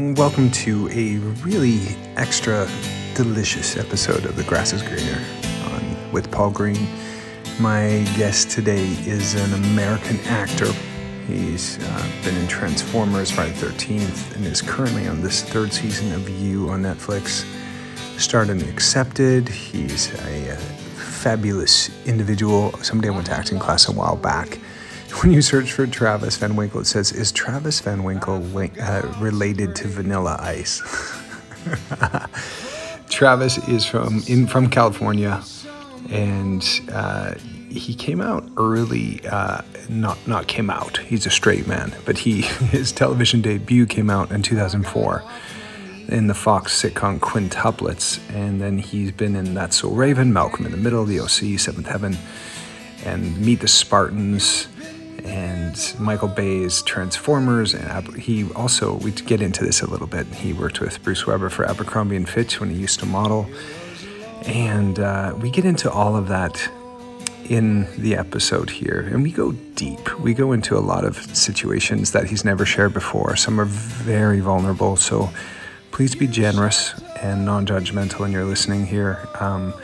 welcome to a really extra delicious episode of The Grass is Greener on, with Paul Greene. My guest today is an American actor. He's uh, been in Transformers, Friday the 13th, and is currently on this third season of You on Netflix. Starred in Accepted. He's a, uh fabulous individual. Somebody I went to acting class a while back when you search for Travis Van Winkle, it says, "Is Travis Van Winkle link, uh, related to Vanilla Ice?" Travis is from in from California, and uh, he came out early. Uh, not not came out. He's a straight man, but he his television debut came out in 2004 in the Fox sitcom Quintuplets, and then he's been in That's So Raven, Malcolm in the Middle, The OC, Seventh Heaven, and Meet the Spartans and Michael Bay's Transformers, and he also we get into this a little bit. He worked with Bruce Weber for Abercrombie and Fitch when he used to model, and uh, we get into all of that in the episode here, and we go deep. We go into a lot of situations that he's never shared before. Some are very vulnerable, so please be generous and non-judgmental in your listening here um,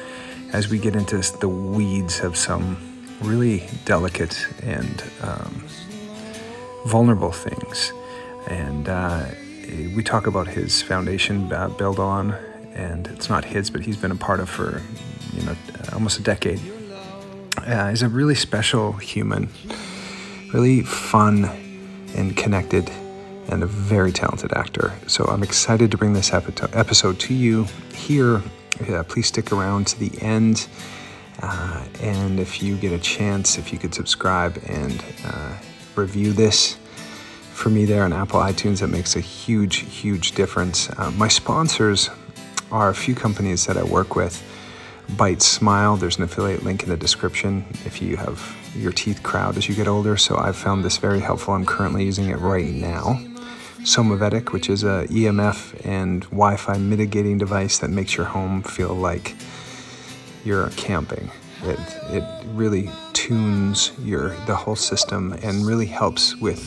as we get into the weeds of some really delicate and um, vulnerable things. And uh, we talk about his foundation, Build On, and it's not his, but he's been a part of for you know almost a decade. Uh, he's a really special human, really fun and connected, and a very talented actor. So I'm excited to bring this episode to you here. please stick around to the end. Uh, and if you get a chance, if you could subscribe and uh, review this for me there on Apple iTunes, that makes a huge, huge difference. Uh, my sponsors are a few companies that I work with. Byte Smile, there's an affiliate link in the description if you have your teeth crowd as you get older. So I've found this very helpful. I'm currently using it right now. Somavedic, which is a EMF and Wi-Fi mitigating device that makes your home feel like you're camping. It, it really tunes your the whole system and really helps with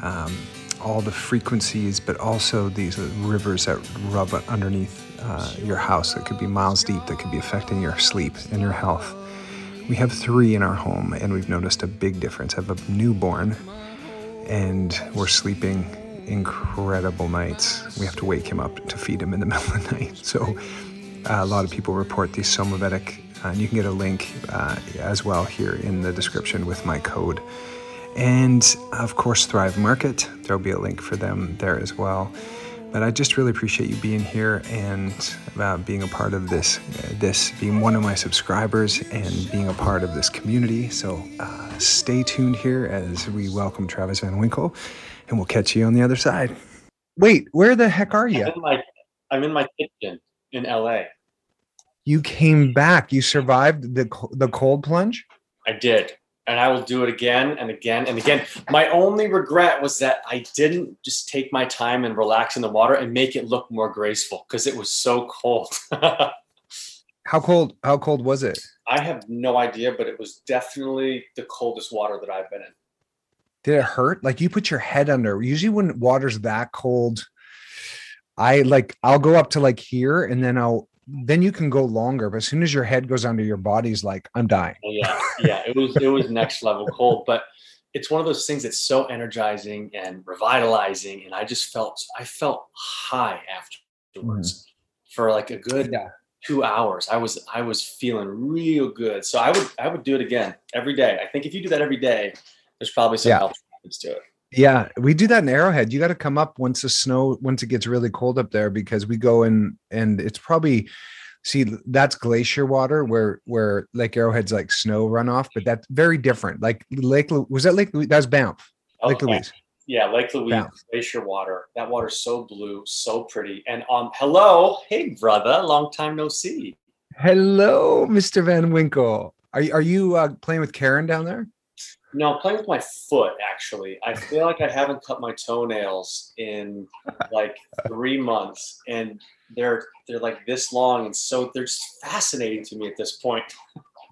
um, all the frequencies, but also these rivers that rub underneath uh, your house that could be miles deep that could be affecting your sleep and your health. We have three in our home, and we've noticed a big difference. I have a newborn, and we're sleeping incredible nights. We have to wake him up to feed him in the middle of the night. So a lot of people report these Somavedic, uh, and you can get a link uh, as well here in the description with my code. And of course, Thrive Market, there'll be a link for them there as well. But I just really appreciate you being here and uh, being a part of this, uh, this being one of my subscribers and being a part of this community. So uh, stay tuned here as we welcome Travis Van Winkle, and we'll catch you on the other side. Wait, where the heck are you? I'm in my, I'm in my kitchen in LA. You came back. You survived the the cold plunge. I did, and I will do it again and again and again. My only regret was that I didn't just take my time and relax in the water and make it look more graceful because it was so cold. how cold? How cold was it? I have no idea, but it was definitely the coldest water that I've been in. Did it hurt? Like you put your head under. Usually, when water's that cold, I like I'll go up to like here and then I'll then you can go longer. But as soon as your head goes under your body's like, I'm dying. Oh, yeah, yeah. It was it was next level cold. But it's one of those things that's so energizing and revitalizing. And I just felt I felt high afterwards mm. for like a good yeah. two hours. I was I was feeling real good. So I would I would do it again every day. I think if you do that every day, there's probably some yeah. health benefits to it. Yeah, we do that in Arrowhead. You got to come up once the snow, once it gets really cold up there, because we go in and it's probably see that's glacier water where where Lake Arrowhead's like snow runoff, but that's very different. Like Lake was that Lake that's Banff, Lake okay. Louise. Yeah, Lake Louise Banff. glacier water. That water's so blue, so pretty. And um, hello, hey brother, long time no see. Hello, Mr. Van Winkle. Are you are you uh, playing with Karen down there? No, I'm playing with my foot actually. I feel like I haven't cut my toenails in like three months, and they're they're like this long, and so they're just fascinating to me at this point.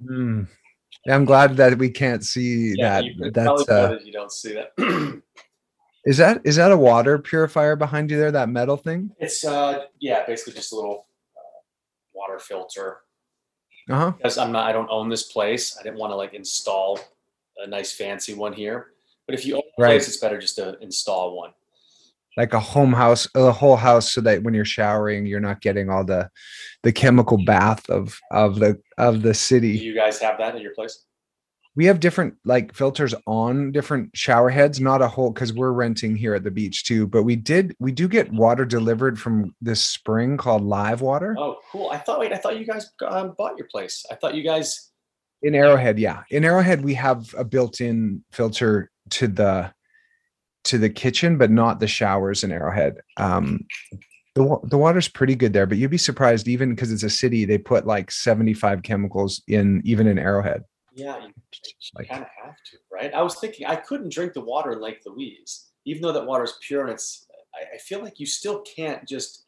Mm. I'm glad that we can't see yeah, that. You That's uh, you don't see that. Is that is that a water purifier behind you there? That metal thing? It's uh yeah, basically just a little uh, water filter. Uh huh. Because I'm not, I don't own this place. I didn't want to like install a nice fancy one here. But if you own a Right. place, it's better just to install one. Like a home house, a whole house, so that when you're showering, you're not getting all the the chemical bath of of the of the Do city. you guys have that at your place? We have different like filters on different shower heads, not a whole because we're renting here at the beach too. But we did we do get water delivered from this spring called Live Water. Oh, cool. I thought wait, I thought you guys um, bought your place. I thought you guys In Arrowhead, yeah. In Arrowhead, we have a built-in filter to the to the kitchen, but not the showers in Arrowhead. Um, the the water's pretty good there, but you'd be surprised even because it's a city. They put like seventy five chemicals in even in Arrowhead. yeah, you, Like kind of have to, right? I was thinking I couldn't drink the water in Lake Louise, even though that water is pure and it's. I, I feel like you still can't just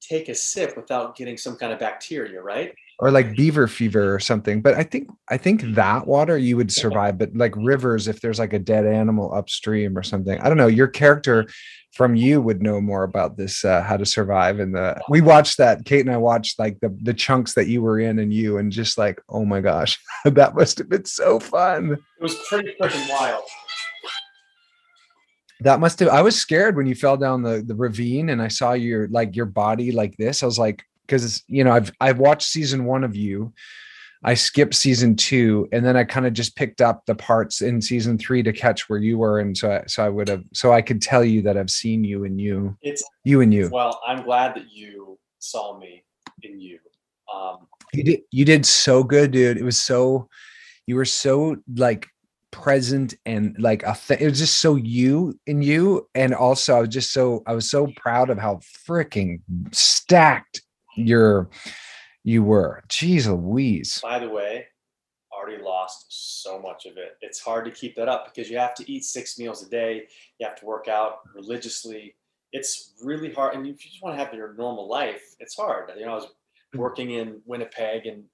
take a sip without getting some kind of bacteria, right? Or like beaver fever or something. But I think I think that water you would survive, but like rivers, if there's like a dead animal upstream or something, I don't know. Your character from you would know more about this, uh, how to survive. And the we watched that. Kate and I watched like the the chunks that you were in, and you, and just like, oh my gosh, that must have been so fun. It was pretty freaking wild. That must have. I was scared when you fell down the the ravine, and I saw your like your body like this. I was like, because you know, I've I've watched season one of you. I skipped season two, and then I kind of just picked up the parts in season three to catch where you were, and so I, so I would have so I could tell you that I've seen you and you, It's you and you. well, I'm glad that you saw me in you. Um, You did you did so good, dude. It was so you were so like present and like a it was just so you and you and also I was just so I was so proud of how freaking stacked your you were. Jeez Louise. by the way, already lost so much of it. It's hard to keep that up because you have to eat six meals a day. You have to work out religiously. It's really hard. And if you just want to have your normal life, it's hard. You know, I was hmm. working in Winnipeg and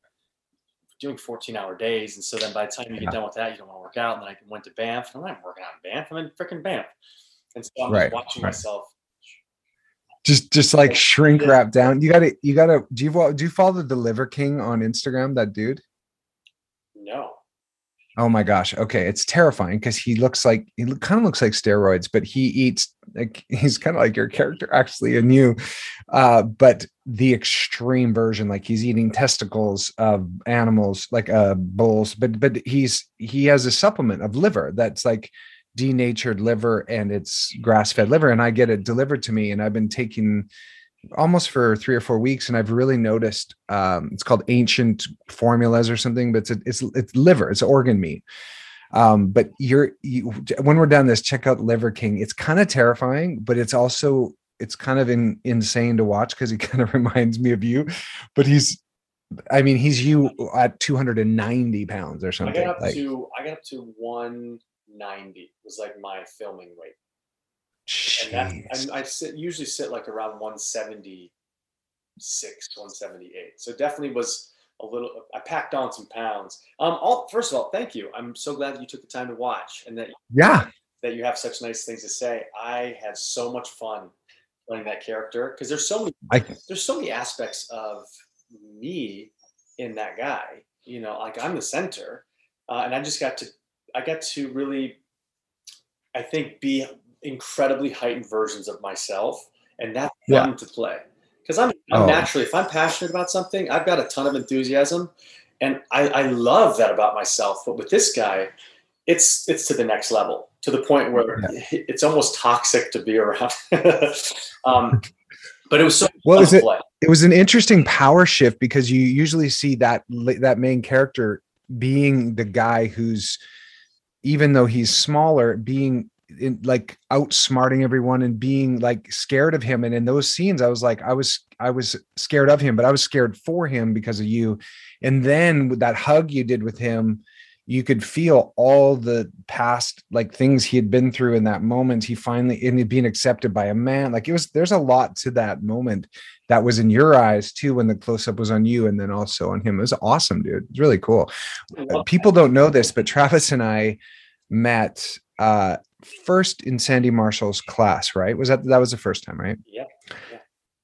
doing 14 hour days. And so then by the time you Yeah. get done with that, you don't want to work out. And then I went to Banff. and I'm not working out in Banff. I'm in freaking Banff. And so I'm Right, just watching right. myself. Just just like shrink wrap down. You gotta you gotta do you do you follow the Deliver King on Instagram, that dude? No. Oh my gosh. Okay. It's terrifying because he looks like he kind of looks like steroids, but he eats like he's kind of like your character actually and you. Uh, but the extreme version, like he's eating testicles of animals, like uh bulls, but but he's he has a supplement of liver that's like denatured liver and it's grass-fed liver. And I get it delivered to me, and I've been taking almost for three or four weeks and i've really noticed um it's called ancient formulas or something but it's a, it's it's liver it's organ meat um but you're you, when we're done this check out liver king it's kind of terrifying but it's also it's kind of in, insane to watch because he kind of reminds me of you but he's i mean he's you at 290 pounds or something I got up like to I got up to 190 was like my filming weight. and that I, I sit usually sit like around 176 178 so definitely was a little i packed on some pounds. Um all first of all thank you. I'm so glad that you took the time to watch and that yeah. that you have such nice things to say. I had so much fun playing that character because there's so many I- there's so many aspects of me in that guy you know like i'm the center uh, and i just got to i got to really i think be incredibly heightened versions of myself and that's Yeah. fun to play because I'm, I'm Oh. naturally if i'm passionate about something i've got a ton of enthusiasm and I, I love that about myself but with this guy it's it's to the next level to the point where it's almost toxic to be around um, but it was so Well, fun is to it- play. it was an interesting power shift because you usually see that that main character being the guy who's even though he's smaller being in, like outsmarting everyone and being like scared of him. And in those scenes i was like i was i was scared of him but i was scared for him because of you. And then with that hug you did with him you could feel all the past like things he had been through in that moment he finally in it being accepted by a man like it was there's a lot to that moment that was in your eyes too when the close up was on you and then also on him. It was awesome, dude. It's really cool. Uh, People don't know this, but Travis and I met uh first in Sandy Marshall's class, right? Was that that was the first time, right? Yeah.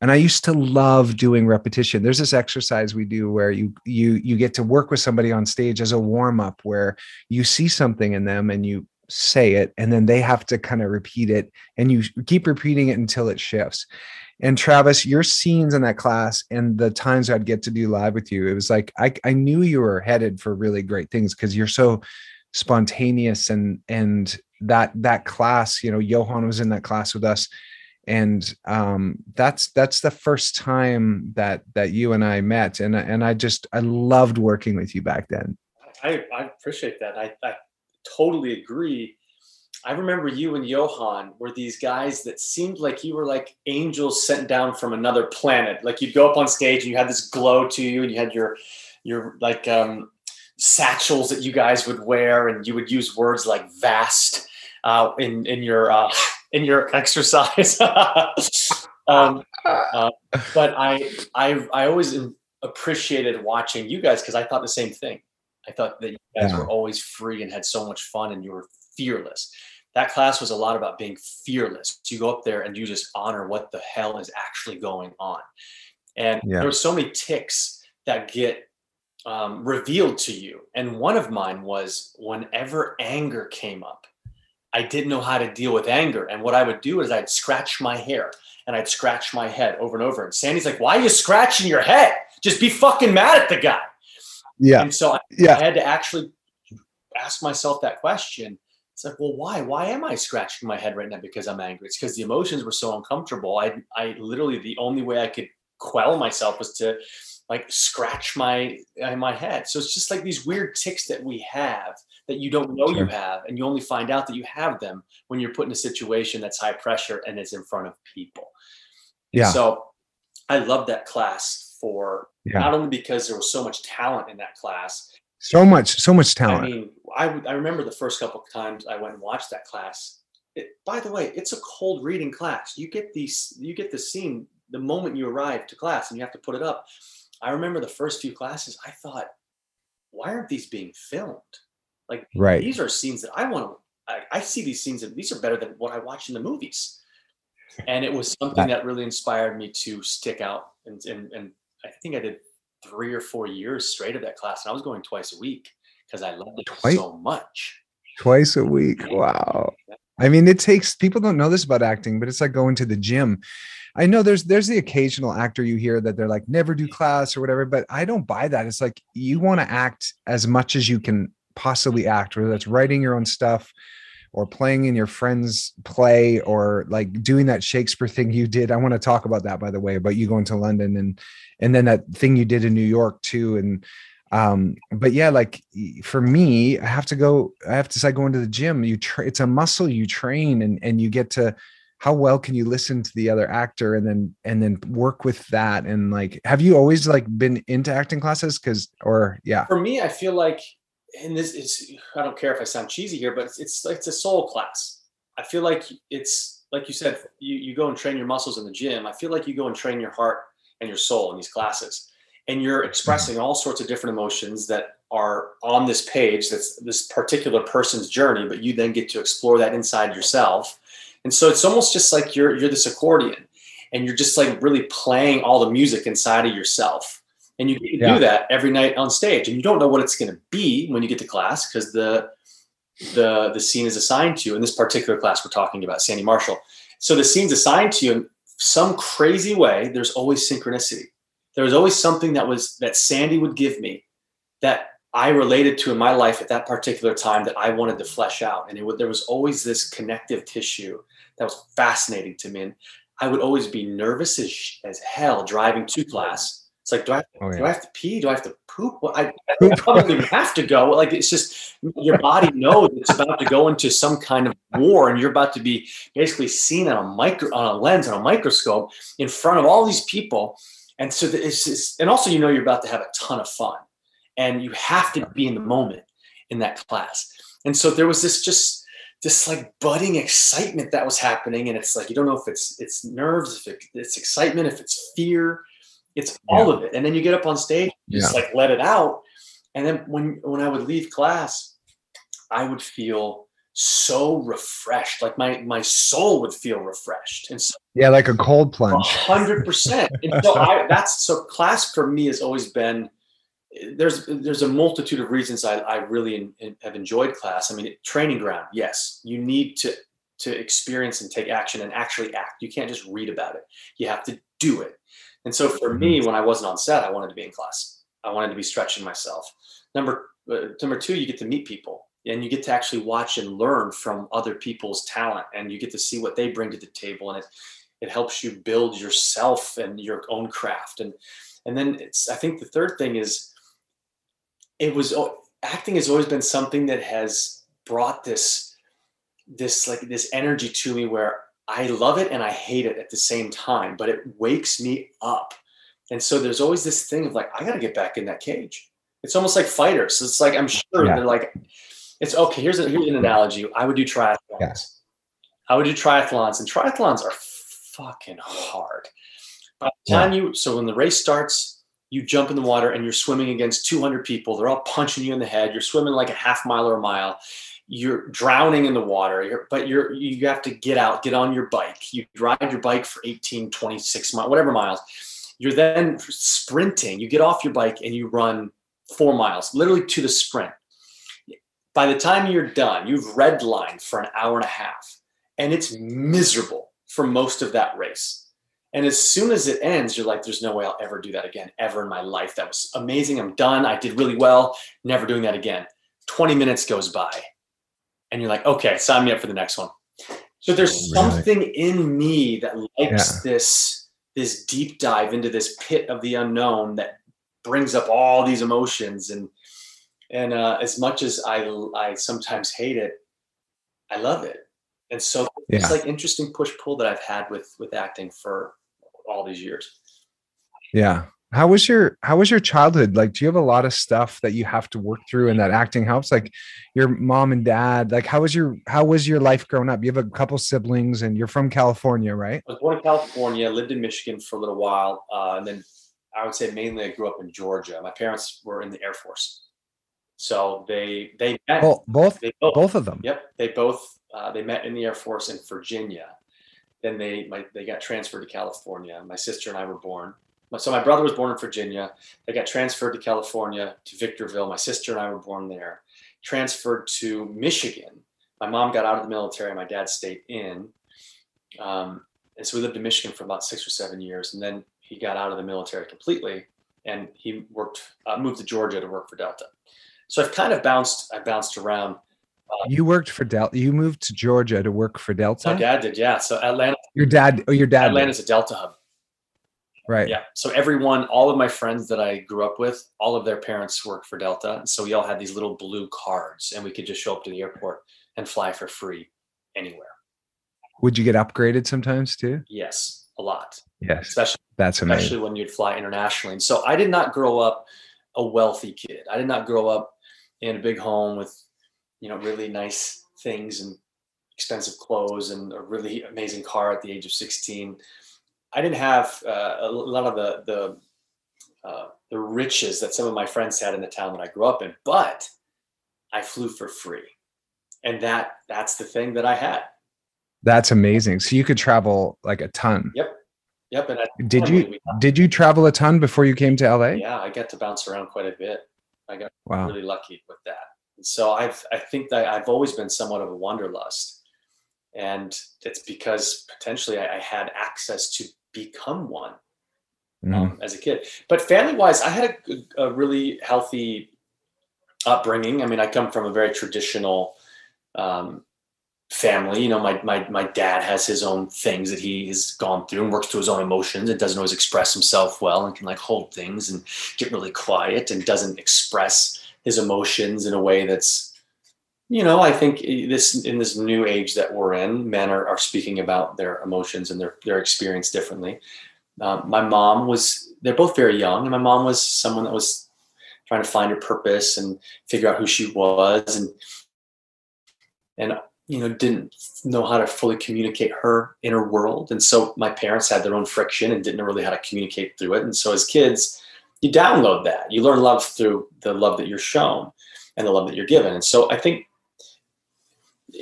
And I used to love doing repetition. There's this exercise we do where you you you get to work with somebody on stage as a warm up where you see something in them and you say it and then they have to kind of repeat it and you keep repeating it until it shifts. And Travis, your scenes in that class and the times I'd get to do live with you, it was like I, I knew you were headed for really great things because you're so spontaneous and and that that class, you know, Johan was in that class with us. And um, that's that's the first time that that you and I met, and and I just I loved working with you back then. I, I appreciate that. I, I totally agree I remember you and Johan were these guys that seemed like you were like angels sent down from another planet. Like you'd go up on stage and you had this glow to you, and you had your your like um, satchels that you guys would wear, and you would use words like vast uh, in in your uh, in your exercise. um, uh, but I I I always appreciated watching you guys because I thought the same thing. I thought that you guys yeah. were always free and had so much fun, and you were fearless that class was a lot about being fearless. You go up there and you just honor what the hell is actually going on. And yeah. there were so many ticks that get um, revealed to you. And one of mine was whenever anger came up, I didn't know how to deal with anger. And what I would do is I'd scratch my hair and I'd scratch my head over and over. And Sandy's like, why are you scratching your head? Just be fucking mad at the guy. Yeah. And so I, yeah. I had to actually ask myself that question it's like, well, why? Why am I scratching my head right now because I'm angry? It's because the emotions were so uncomfortable. I, I literally the only way I could quell myself was to like scratch my uh, my head. So it's just like these weird ticks that we have that you don't know sure. you have, and you only find out that you have them when you're put in a situation that's high pressure and it's in front of people. Yeah. so I love that class for yeah. not only because there was so much talent in that class, so much, so much talent. I mean, I, I remember the first couple of times I went and watched that class. It, by the way, it's a cold reading class. You get these, you get the scene the moment you arrive to class, and you have to put it up. I remember the first few classes. I thought, why aren't these being filmed? Like, right. these are scenes that I want to. I, I see these scenes, and these are better than what I watch in the movies. And it was something that really inspired me to stick out. And, and, and I think I did three or four years straight of that class. And I was going twice a week because I loved it twice, so much. Twice a week. Wow. I mean, it takes people don't know this about acting, but it's like going to the gym. I know there's there's the occasional actor you hear that they're like never do class or whatever, but I don't buy that. It's like you want to act as much as you can possibly act, whether that's writing your own stuff or playing in your friend's play or like doing that Shakespeare thing you did. I want to talk about that by the way, about you going to London and and then that thing you did in New York too. And um, but yeah, like for me, I have to go, I have to say going to the gym. You tra- it's a muscle you train and and you get to how well can you listen to the other actor and then and then work with that and like have you always like been into acting classes because or yeah for me i feel like and this is i don't care if i sound cheesy here but it's it's, it's a soul class i feel like it's like you said you, you go and train your muscles in the gym i feel like you go and train your heart and your soul in these classes. And you're expressing all sorts of different emotions that are on this page that's this particular person's journey, but you then get to explore that inside yourself. And so it's almost just like you're you're this accordion and you're just like really playing all the music inside of yourself. And you yeah. do that every night on stage. And you don't know what it's going to be when you get to class because the the the scene is assigned to you. In this particular class, we're talking about Sandy Marshall. So the scene's assigned to you, in some crazy way, there's always synchronicity. There was always something that was that Sandy would give me that I related to in my life at that particular time that I wanted to flesh out. And it would, there was always this connective tissue that was fascinating to me. And I would always be nervous as, as hell driving to class. It's like, do I, oh, yeah. do I have to pee? Do I have to poop? Well, I, I probably have to go. Like it's just your body knows it's about to go into some kind of war, and you're about to be basically seen on a micro on a lens on a microscope in front of all these people. And so it's just, and also you know you're about to have a ton of fun, and you have to be in the moment in that class. And so there was this just this like budding excitement that was happening, and it's like you don't know if it's it's nerves, if it, it's excitement, if it's fear it's all yeah. of it. And then you get up on stage, just yeah. like let it out. And then when when I would leave class, I would feel so refreshed. Like my my soul would feel refreshed. And so yeah, like a cold plunge. hundred percent. And so I that's so class for me has always been there's there's a multitude of reasons I, I really in, in, have enjoyed class. I mean, training ground, yes, you need to to experience and take action and actually act. You can't just read about it. You have to do it. And so for me, when I wasn't on set, I wanted to be in class. I wanted to be stretching myself. Number uh, number two, you get to meet people and you get to actually watch and learn from other people's talent, and you get to see what they bring to the table, and it it helps you build yourself and your own craft. And and then it's I think the third thing is it was acting has always been something that has brought this this like this energy to me where I love it and I hate it at the same time, but it wakes me up. And so there's always this thing of like, I got to get back in that cage. It's almost like fighters. It's like, I'm sure yeah. they're like, it's okay. Here's, a, here's an analogy. I would do triathlons. Yeah. I would do triathlons and triathlons are fucking hard. By the time yeah. you, so when the race starts, you jump in the water and you're swimming against 200 people. They're all punching you in the head. You're swimming like a half mile or a mile you're drowning in the water you're, but you're you have to get out get on your bike. You ride your bike for 18 26 miles whatever miles. You're then sprinting. You get off your bike and you run four miles literally to the sprint. By the time you're done you've redlined for an hour and a half and it's miserable for most of that race. And as soon as it ends you're like there's no way i'll ever do that again ever in my life. That was amazing. I'm done. I did really well. Never doing that again. 20 minutes goes by and you're like, okay, sign me up for the next one. So there's really? something in me that likes yeah. this this deep dive into this pit of the unknown that brings up all these emotions and and uh, as much as I I sometimes hate it, I love it. And so yeah. it's like interesting push pull that I've had with with acting for all these years. Yeah, how was your how was your childhood? Like do you have a lot of stuff that you have to work through and that acting helps? Like your mom and dad like how was your how was your life growing up? You have a couple siblings and you're from california right? I was born in california lived in michigan for a little while uh, and then i would say mainly i grew up in georgia. My parents were in the air force. So they they met oh, both they both, both of them. yep they both uh, they met in the air force in virginia. Then they my, they got transferred to california. My sister and i were born so my brother was born in Virginia. They got transferred to California to Victorville. My sister and I were born there. Transferred to Michigan. My mom got out of the military. My dad stayed in, um, and so we lived in Michigan for about six or seven years. And then he got out of the military completely, and he worked uh, moved to Georgia to work for Delta. So I've kind of bounced. I bounced around. Uh, you worked for Delta. You moved to Georgia to work for Delta. My dad did, yeah. So Atlanta. Your dad. Oh, your dad. Atlanta's did. a Delta hub. Right. Yeah. So everyone, all of my friends that I grew up with, all of their parents worked for Delta. And so we all had these little blue cards and we could just show up to the airport and fly for free anywhere. Would you get upgraded sometimes too? Yes, a lot. Yes. Especially that's amazing. Especially when you'd fly internationally. And so I did not grow up a wealthy kid. I did not grow up in a big home with, you know, really nice things and expensive clothes and a really amazing car at the age of 16. I didn't have uh, a lot of the the uh, the riches that some of my friends had in the town that I grew up in, but I flew for free, and that that's the thing that I had. That's amazing. So you could travel like a ton. Yep. Yep. And did you did you travel a ton before you came to LA? Yeah, I got to bounce around quite a bit. I got wow. really lucky with that. And so I've I think that I've always been somewhat of a wanderlust, and it's because potentially I, I had access to become one mm-hmm. um, as a kid. But family wise, I had a, a, really healthy upbringing. I mean, I come from a very traditional um, family. You know, my, my, my dad has his own things that he has gone through and works through his own emotions and doesn't always express himself well and can like hold things and get really quiet and doesn't express his emotions in a way that's you know, I think this in this new age that we're in, men are, are speaking about their emotions and their their experience differently. Um, my mom was they're both very young, and my mom was someone that was trying to find her purpose and figure out who she was, and and you know didn't know how to fully communicate her inner world, and so my parents had their own friction and didn't know really how to communicate through it, and so as kids, you download that, you learn love through the love that you're shown and the love that you're given, and so I think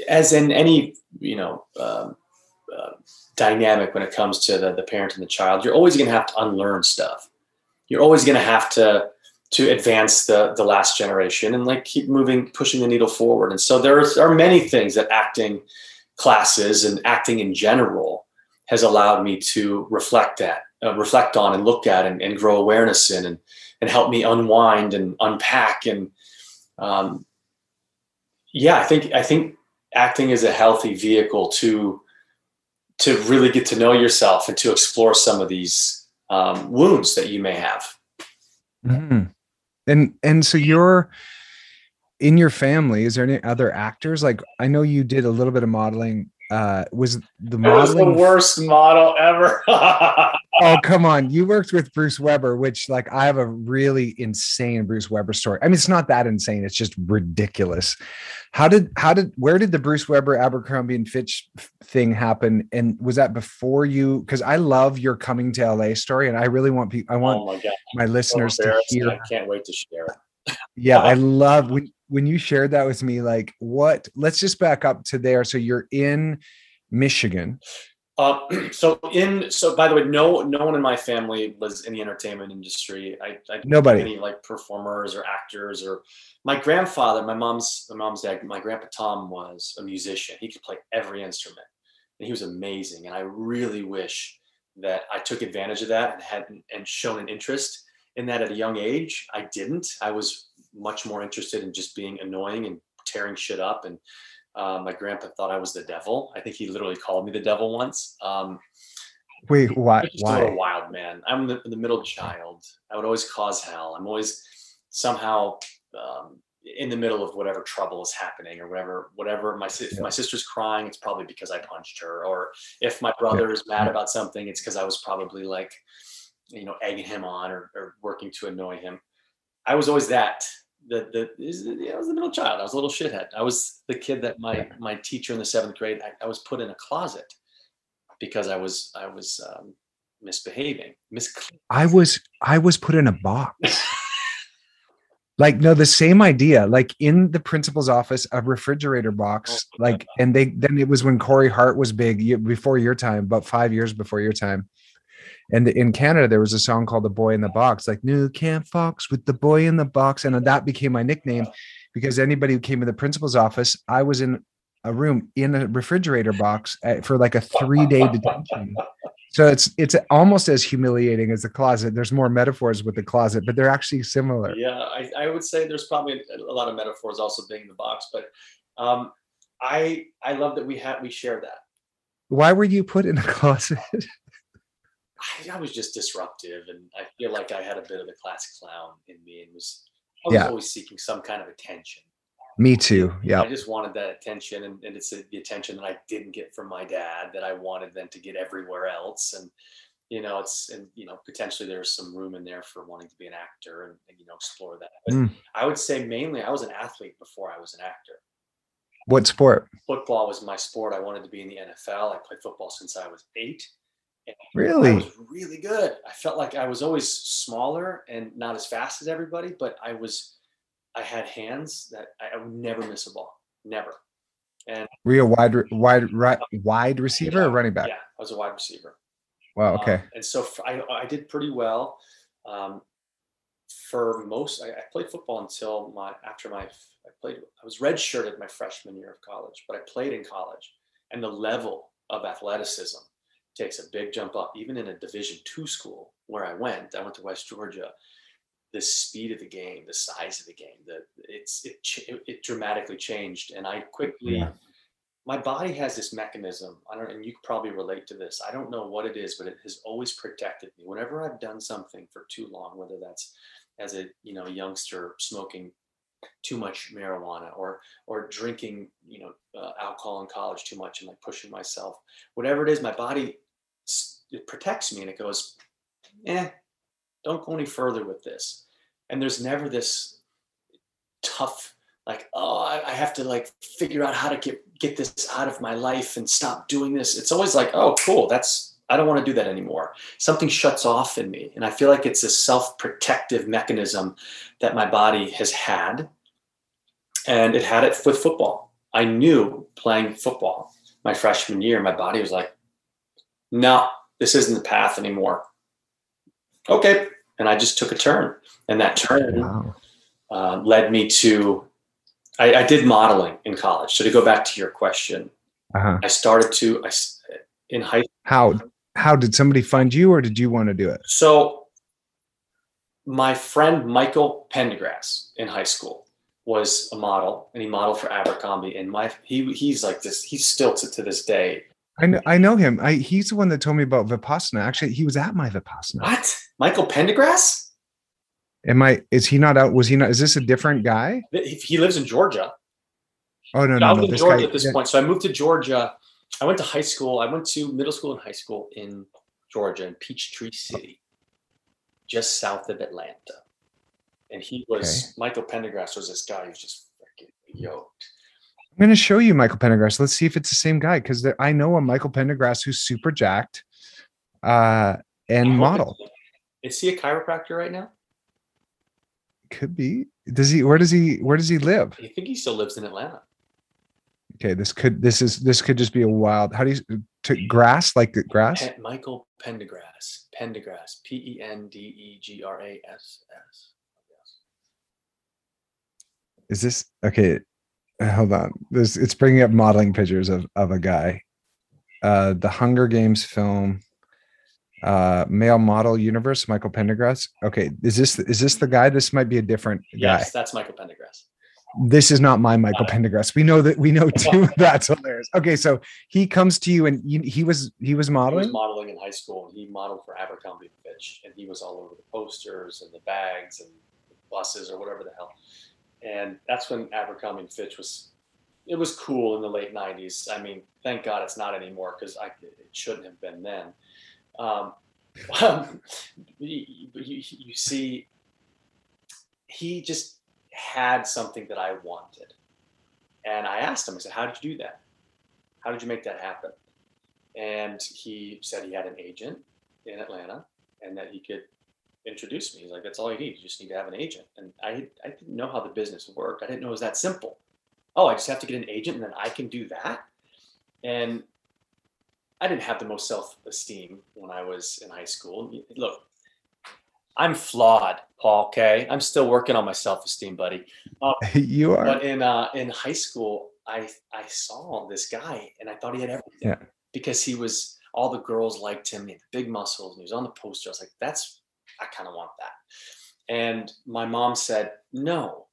as in any you know um, uh, dynamic when it comes to the, the parent and the child you're always going to have to unlearn stuff. You're always going to have to to advance the the last generation and like keep moving pushing the needle forward. And so there are many things that acting classes and acting in general has allowed me to reflect at uh, reflect on and look at and, and grow awareness in and and help me unwind and unpack and um, yeah i think i think acting is a healthy vehicle to to really get to know yourself and to explore some of these um, wounds that you may have. Mm-hmm. And and so you're in your family. Is there any other actors? Like I know you did a little bit of modeling. Uh, was the modeling was the worst model ever? oh come on! You worked with Bruce Weber, which like I have a really insane Bruce Weber story. I mean, it's not that insane. It's just ridiculous. How did how did where did the Bruce Weber Abercrombie and Fitch thing happen? And was that before you? Because I love your coming to LA story, and I really want people. I oh want oh my, my, listeners so to hear. I can't wait to share it. yeah, I um, love um, when when you shared that with me. Like, what? Let's just back up to there. So you're in Michigan. Uh, so in so by the way, no no one in my family was in the entertainment industry. I, I nobody any like performers or actors or my grandfather, my mom's my mom's dad, my grandpa Tom was a musician. He could play every instrument, and he was amazing. And I really wish that I took advantage of that and had and shown an interest in that at a young age. I didn't. I was much more interested in just being annoying and tearing shit up and uh, my grandpa thought I was the devil. I think he literally called me the devil once. Um, Wait, why? Just why? A wild man. I'm the, the, middle child. I would always cause hell. I'm always somehow um, in the middle of whatever trouble is happening or whatever. Whatever my if my sister's crying, it's probably because I punched her. Or if my brother yeah. is mad about something, it's because I was probably like, you know, egging him on or, or working to annoy him. I was always that the the yeah, I was the middle child. I was a little shithead. I was the kid that my my teacher in the seventh grade. I, I was put in a closet because I was I was um, misbehaving. Mis- I was I was put in a box. like no, the same idea. Like in the principal's office, a refrigerator box. Oh, like and they then it was when Corey Hart was big before your time, about five years before your time. And in Canada, there was a song called "The Boy in the Box," like "New Camp Fox with the boy in the box," and that became my nickname because anybody who came to the principal's office, I was in a room in a refrigerator box for like a three day detention. So it's it's almost as humiliating as the closet. There's more metaphors with the closet, but they're actually similar. Yeah, I, I would say there's probably a lot of metaphors also being in the box, but um, I I love that we had we share that. Why were you put in a closet? I, I, was just disruptive, and I feel like I had a bit of the class clown in me, and was I was yeah. always seeking some kind of attention. Me too. Yeah. I just wanted that attention, and, and it's the attention that I didn't get from my dad that I wanted then to get everywhere else, and you know, it's and you know, potentially there's some room in there for wanting to be an actor and, and you know explore that. But mm. I would say mainly I was an athlete before I was an actor. What sport? Football was my sport. I wanted to be in the NFL. I played football since I was eight. Really? I was really good. I felt like I was always smaller and not as fast as everybody, but I was, I had hands that I, I would never miss a ball, never. And were you a wide, wide, right, wide receiver yeah, or running back? Yeah, I was a wide receiver. Wow. Okay. Um, and so I, I did pretty well. Um, for most, I, I, played football until my after my I played. I was redshirted my freshman year of college, but I played in college, and the level of athleticism takes a big jump up. Even in a Division two school where I went, I went to West Georgia. The speed of the game, the size of the game, the it's it it dramatically changed, and I quickly. Yeah. My body has this mechanism. I don't, and you probably relate to this. I don't know what it is, but it has always protected me. Whenever I've done something for too long, whether that's as a you know youngster smoking too much marijuana or or drinking you know uh, alcohol in college too much and like pushing myself whatever it is my body it protects me and it goes, eh, don't go any further with this. And there's never this tough, like, oh, I, I have to like figure out how to get get this out of my life and stop doing this. It's always like, oh, cool, that's I don't want to do that anymore. Something shuts off in me. And I feel like it's a self-protective mechanism that my body has had. And it had it with football. I knew playing football my freshman year, my body was like, no, this isn't the path anymore. Okay. And I just took a turn. And that turn wow. uh, led me to, I, I, did modeling in college. So to go back to your question, uh-huh. I started to, I, in high school How, how did somebody find you or did you want to do it? So my friend Michael Pendergrass in high school was a model and he modeled for Abercrombie and my he he's like this he's still to, to this day I know, I know him. I, he's the one that told me about Vipassana. Actually, he was at my Vipassana. What? Michael Pendergrass? Am I? Is he not out? Was he not? Is this a different guy? He lives in Georgia. Oh no, no, I was no, in Georgia guy, at this yeah. point. So I moved to Georgia. I went to high school. I went to middle school and high school in Georgia in Peachtree City, just south of Atlanta and he was okay. Michael Pendergrass was this guy who's just freaking yoked. I'm going to show you Michael Pendergrass. Let's see if it's the same guy because I know a Michael Pendergrass who's super jacked uh, and model. Is he a chiropractor right now? Could be. Does he? Where does he? Where does he live? I think he still lives in Atlanta. Okay, this could this is this could just be a wild. How do you to grass like grass? Michael Pendergrass. Pendergrass. P E N D E G R A S S. is this okay? Hold on. This it's bringing up modeling pictures of of a guy. Uh, the Hunger Games film, uh, male model universe, Michael Pendergrass. Okay, is this is this the guy? This might be a different guy. Yes, that's Michael Pendergrass. This is not my Michael uh, Pendergrass. We know that we know too. that's hilarious. Okay, so he comes to you and he, he was he was modeling. He was modeling in high school, and he modeled for Abercrombie Fitch, and he was all over the posters and the bags and the buses or whatever the hell and that's when Abercrombie and Fitch was it was cool in the late 90s i mean thank god it's not anymore because it shouldn't have been then. Um, you, you, you see he just had something that i wanted. And i asked him i said how did you do that? How did you make that happen? And he said he had an agent in atlanta and that he could introduced me. He's like, that's all you need. You just need to have an agent. And I, I didn't know how the business worked. I didn't know it was that simple. Oh, I just have to get an agent and then I can do that. And I didn't have the most self-esteem when I was in high school. Look, I'm flawed, Paul. Okay, I'm still working on my self-esteem, buddy. Uh, you are. But in uh, in high school, I I saw this guy and I thought he had everything yeah. because he was all the girls liked him. He had big muscles and he was on the poster. I was like, that's I kind of want that. And my mom said, no,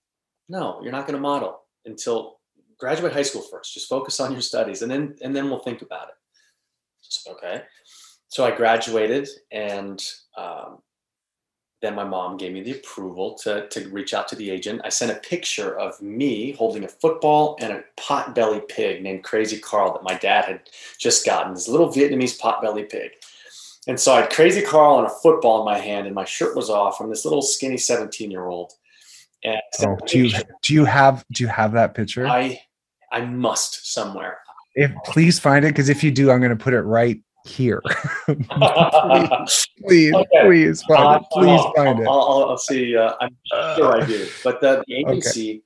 no, you're not going to model until graduate high school first. Just focus on your studies, and then and then we'll think about it. Okay. So I graduated, and um, then my mom gave me the approval to, to reach out to the agent. I sent a picture of me holding a football and a pot-belly pig named Crazy Carl that my dad had just gotten. This little Vietnamese pot-belly pig. And so I had Crazy Carl and a football in my hand, and my shirt was off. I'm this little skinny 17 year old. And oh, do you do you have do you have that picture? I I must somewhere. If please find it, because if you do, I'm going to put it right here. please, please, okay. please find uh, it. Please I'll, find I'll, it. I'll, I'll see. Uh, I'm sure I do. But the, the agency, okay.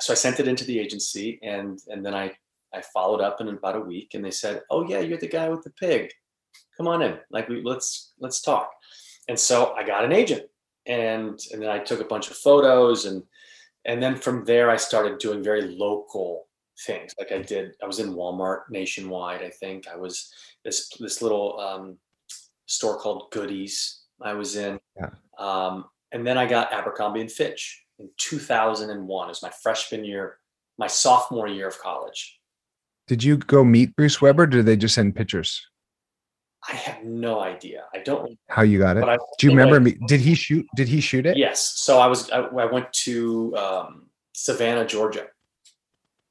so I sent it into the agency, and and then I I followed up in about a week, and they said, "Oh yeah, you're the guy with the pig." Come on in. Like we, let's let's talk. And so i got an agent and and then i took a bunch of photos and and then from there i started doing very local things. Like i did i was in walmart nationwide i think. I was this this little um, store called goodies i was in. Yeah. um, and then i got abercrombie and fitch in 2001 as my freshman year my sophomore year of college. Did you go meet bruce weber did they just send pictures I have no idea. I don't how you got it. I, Do you remember me? Did he shoot? Did he shoot it? Yes. So I was. I, I went to um, Savannah, Georgia,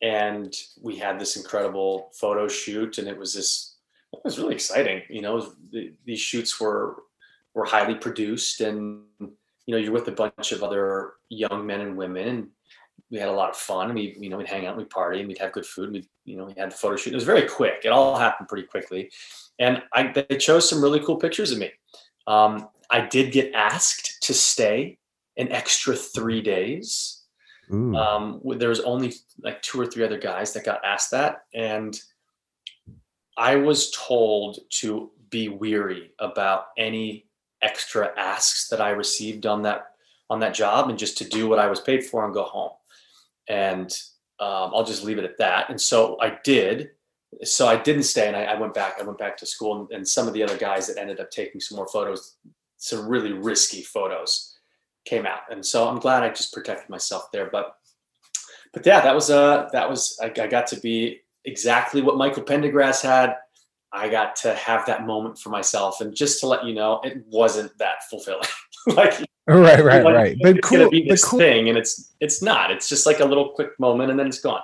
and we had this incredible photo shoot, and it was this. It was really exciting. You know, the, these shoots were were highly produced, and you know, you're with a bunch of other young men and women, and we had a lot of fun. We, you know, we'd hang out, we'd party, and we'd have good food. We, you know, we had the photo shoot. It was very quick. It all happened pretty quickly, and I they chose some really cool pictures of me. Um, I did get asked to stay an extra three days. Um, there was only like two or three other guys that got asked that, and I was told to be weary about any extra asks that I received on that on that job, and just to do what I was paid for and go home. And um, I'll just leave it at that. And so I did. So I didn't stay, and I, I went back. I went back to school, and, and some of the other guys that ended up taking some more photos, some really risky photos, came out. And so I'm glad I just protected myself there. But but yeah, that was uh that was I, I got to be exactly what Michael Pendergrass had. I got to have that moment for myself, and just to let you know, it wasn't that fulfilling. like right, right, like, right. But it's cool. Gonna be this cool. thing, and it's it's not. It's just like a little quick moment, and then it's gone.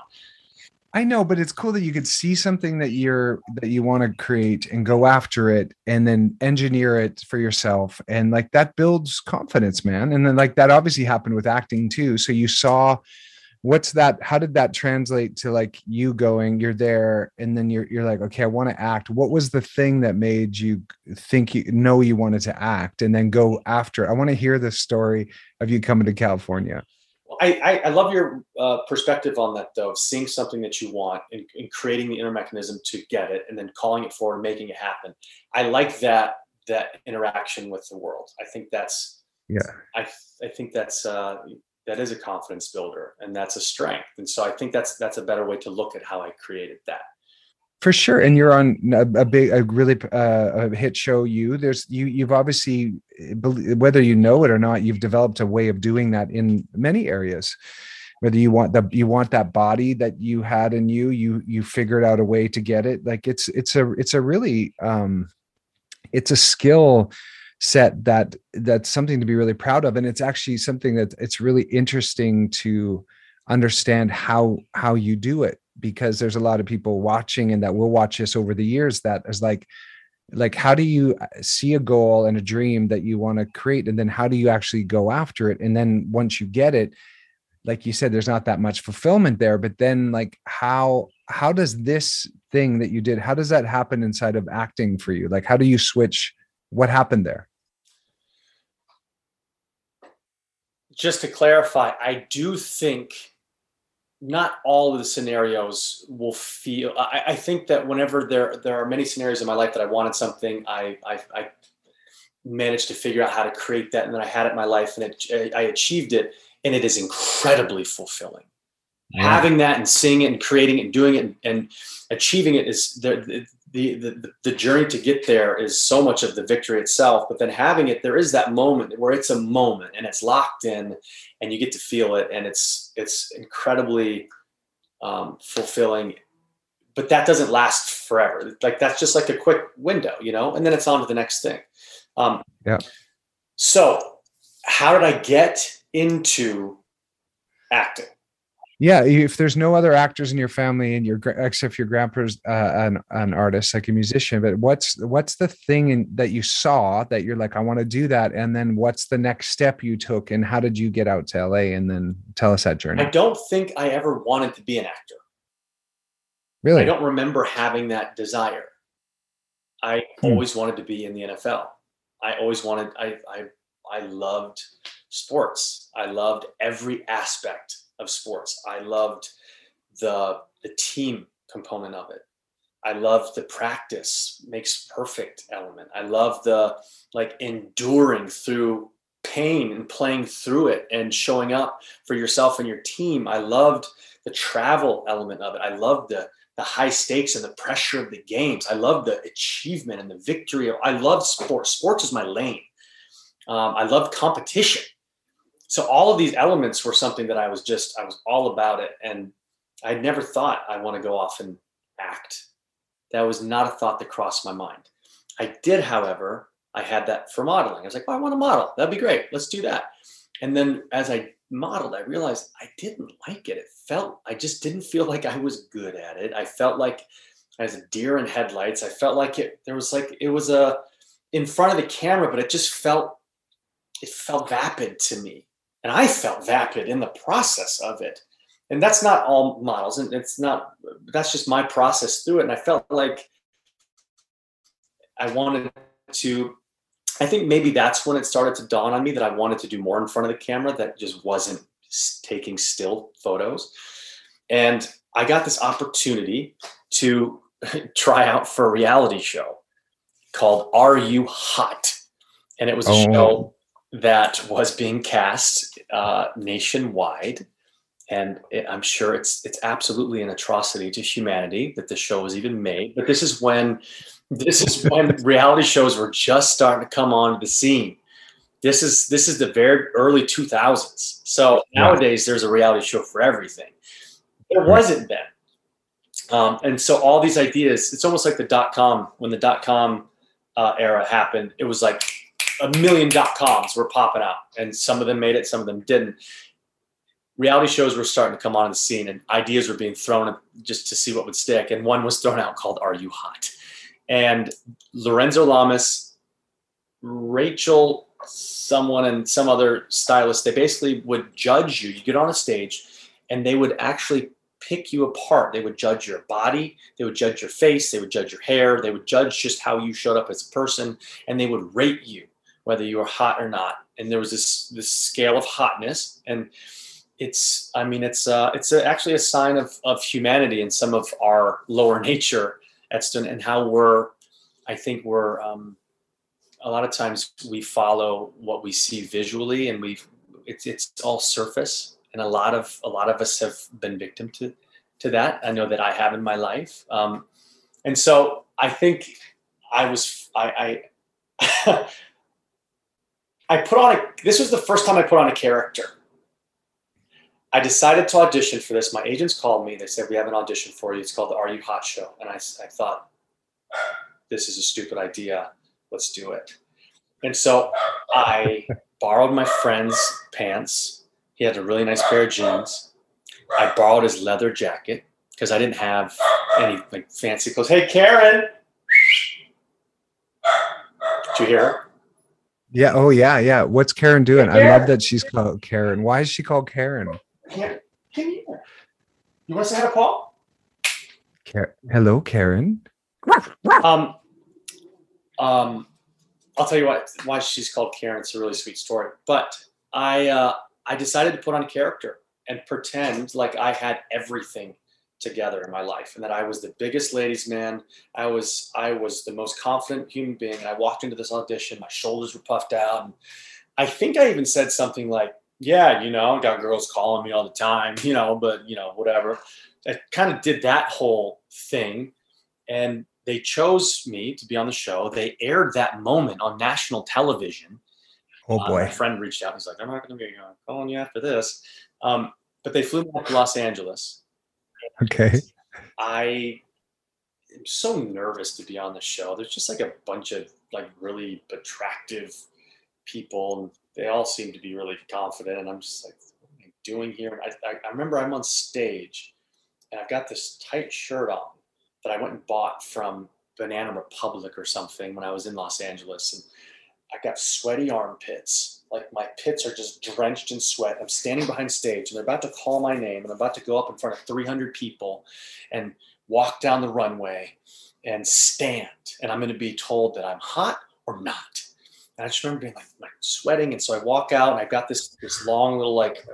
I know, but it's cool that you could see something that you're that you want to create and go after it and then engineer it for yourself. And like that builds confidence, man. And then like that obviously happened with acting too. So you saw what's that how did that translate to like you going you're there and then you're you're like okay i want to act. What was the thing that made you think you know you wanted to act and then go after? I want to hear the story of you coming to california. I, I, I love your uh, perspective on that though of seeing something that you want and, and creating the inner mechanism to get it and then calling it forward and making it happen. I like that that interaction with the world. I think that's yeah. I i think that's uh that is a confidence builder and that's a strength. And so i think that's that's a better way to look at how i created that. For sure and you're on a, a big a really uh, a hit show you. There's you you've obviously whether you know it or not you've developed a way of doing that in many areas. Whether you want the you want that body that you had in you you you figured out a way to get it. Like it's it's a it's a really um it's a skill set that that's something to be really proud of and it's actually something that it's really interesting to understand how how you do it because there's a lot of people watching and that will watch this over the years that is like like how do you uh, see a goal and a dream that you want to create and then how do you actually go after it and then once you get it like you said there's not that much fulfillment there but then like how how does this thing that you did how does that happen inside of acting for you like how do you switch what happened there? Just to clarify, I do think not all of the scenarios will feel. I, I, think that whenever there there are many scenarios in my life that I wanted something, I, I, I managed to figure out how to create that, and then I had it in my life, and it, I achieved it, and it is incredibly fulfilling. Yeah. Having that and seeing it and creating it and doing it and, and achieving it is there the, the the journey to get there is so much of the victory itself but then having it there is that moment where it's a moment and it's locked in and you get to feel it and it's it's incredibly um, fulfilling but that doesn't last forever. Like that's just like a quick window you know and then it's on to the next thing. Um, yeah. so how did i get into acting yeah if there's no other actors in your family and your except your grandpa's uh, an, an artist like a musician but what's what's the thing in, that you saw that you're like i want to do that and then what's the next step you took and how did you get out to la and then tell us that journey? I don't think i ever wanted to be an actor. Really? I don't remember having that desire. I hmm. always wanted to be in the nfl i always wanted i i i loved sports. I loved every aspect of sports. I loved the the team component of it. I loved the practice makes perfect element. I love the like enduring through pain and playing through it and showing up for yourself and your team. I loved the travel element of it. I loved the the high stakes and the pressure of the games. I love the achievement and the victory. I love sports. Sports is my lane. Um, I love competition so all of these elements were something that I was just I was all about it, and I never thought I want to go off and act. That was not a thought that crossed my mind. I did, however, I had that for modeling. I was like, oh, I want to model. That'd be great. Let's do that. And then as I modeled, I realized I didn't like it. It felt I just didn't feel like I was good at it. I felt like I was a deer in headlights. I felt like it there was like it was a in front of the camera, but it just felt it felt vapid to me and I felt vapid in the process of it. And that's not all models, and it's not. That's just my process through it. And I felt like I wanted to. I think maybe that's when it started to dawn on me that I wanted to do more in front of the camera. That just wasn't taking still photos. And I got this opportunity to try out for a reality show called Are You Hot? And it was a oh. show that was being cast uh, nationwide. And it, I'm sure it's it's absolutely an atrocity to humanity that the show was even made. But this is when this is when reality shows were just starting to come onto the scene. This is this is the very early 2000s. So nowadays there's a reality show for everything. There wasn't then. Um, and so all these ideas, it's almost like the dot com when the dot com uh, era happened. It was like a million dot coms were popping out, and some of them made it, some of them didn't. Reality shows were starting to come on the scene, and ideas were being thrown just to see what would stick. And one was thrown out called "Are You Hot?" And Lorenzo Lamas, Rachel, someone, and some other stylist, they basically would judge you. You get on a stage, and they would actually pick you apart. They would judge your body, they would judge your face, they would judge your hair, they would judge just how you showed up as a person, and they would rate you whether you were hot or not. And there was this this scale of hotness, and it's I mean it's uh, it's a, actually a sign of of humanity and some of our lower nature at Stone and how we're I think we're um, a lot of times we follow what we see visually and we've it's it's all surface and a lot of a lot of us have been victim to to that. I know that I have in my life, um, and so I think I was I I, I put on a. This was the first time I put on a character. I decided to audition for this. My agents called me. They said we have an audition for you. It's called the Are You Hot Show, and I I thought this is a stupid idea. Let's do it. And so I borrowed my friend's pants he had a really nice pair of jeans. I borrowed his leather jacket because I didn't have any like fancy clothes. Hey, Karen. Did you hear her? Yeah. Oh, yeah. Yeah. What's Karen doing? Karen. I love that she's called Karen. Why is she called Karen? Karen, come here. You want to say hi to Paul? Car- Hello, Karen. Um, um, I'll tell you what, why she's called Karen. It's a really sweet story. But I, uh, I decided to put on a character and pretend like I had everything together in my life and that I was the biggest ladies man. I was I was the most confident human being. And I walked into this audition, my shoulders were puffed out. And I think I even said something like, yeah, you know, got girls calling me all the time, you know, but you know, whatever. I kind of did that whole thing. And they chose me to be on the show. They aired that moment on national television. Oh boy! Uh, my friend reached out. And he's like, "I'm not going to be uh, calling you after this," um, but they flew me to Los Angeles. Okay. I am so nervous to be on the show. There's just like a bunch of like really attractive people, and they all seem to be really confident. And I'm just like, what am I doing here? And I, I, I remember I'm on stage, and I've got this tight shirt on that I went and bought from Banana Republic or something when I was in Los Angeles, and I got sweaty armpits. Like my pits are just drenched in sweat. I'm standing behind stage and they're about to call my name and I'm about to go up in front of 300 people and walk down the runway and stand. And I'm going to be told that I'm hot or not. And I just remember being like, like sweating. And so I walk out and I've got this, this long little like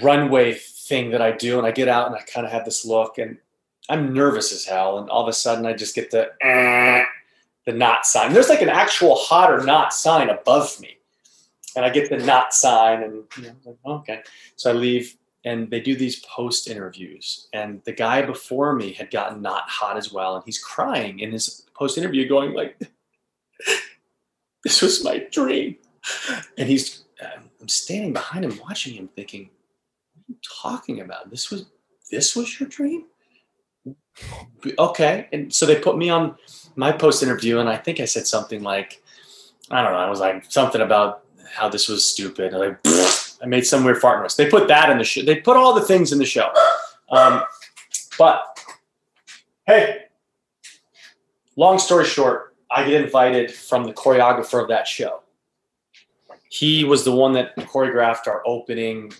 runway thing that I do. And I get out and I kind of have this look and I'm nervous as hell. And all of a sudden I just get the, eh, the not sign. There's like an actual hot or not sign above me. And I get the not sign and you know, like, oh, okay. So I leave and they do these post interviews. And the guy before me had gotten not hot as well. And he's crying in his post interview going like, this was my dream. And he's, um, I'm standing behind him watching him thinking, what are you talking about? This was, this was your dream? Okay. And so they put me on my post interview, and I think I said something like, I don't know, I was like something about how this was stupid. Like, I made some weird fart noise. They put that in the show. They put all the things in the show. Um, but hey, long story short, I get invited from the choreographer of that show. He was the one that choreographed our opening.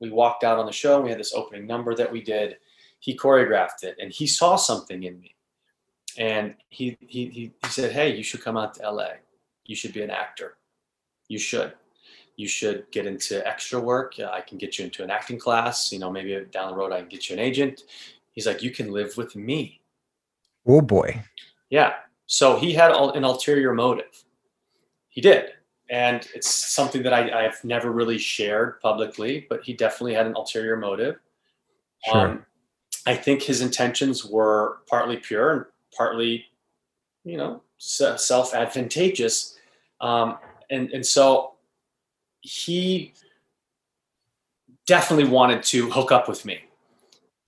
We walked out on the show. We had this opening number that we did. He choreographed it, and he saw something in me and he he he said, "Hey, you should come out to LA. You should be an actor. You should." you should get into extra work. I can get you into an acting class. You know, maybe down the road I can get you an agent. He's like, you can live with me. Oh boy. Yeah. So he had an ulterior motive. He did. And it's something that I, I've never really shared publicly, but he definitely had an ulterior motive. Sure. Um, I think his intentions were partly pure and partly, you know, self advantageous. Um, and, and so he definitely wanted to hook up with me.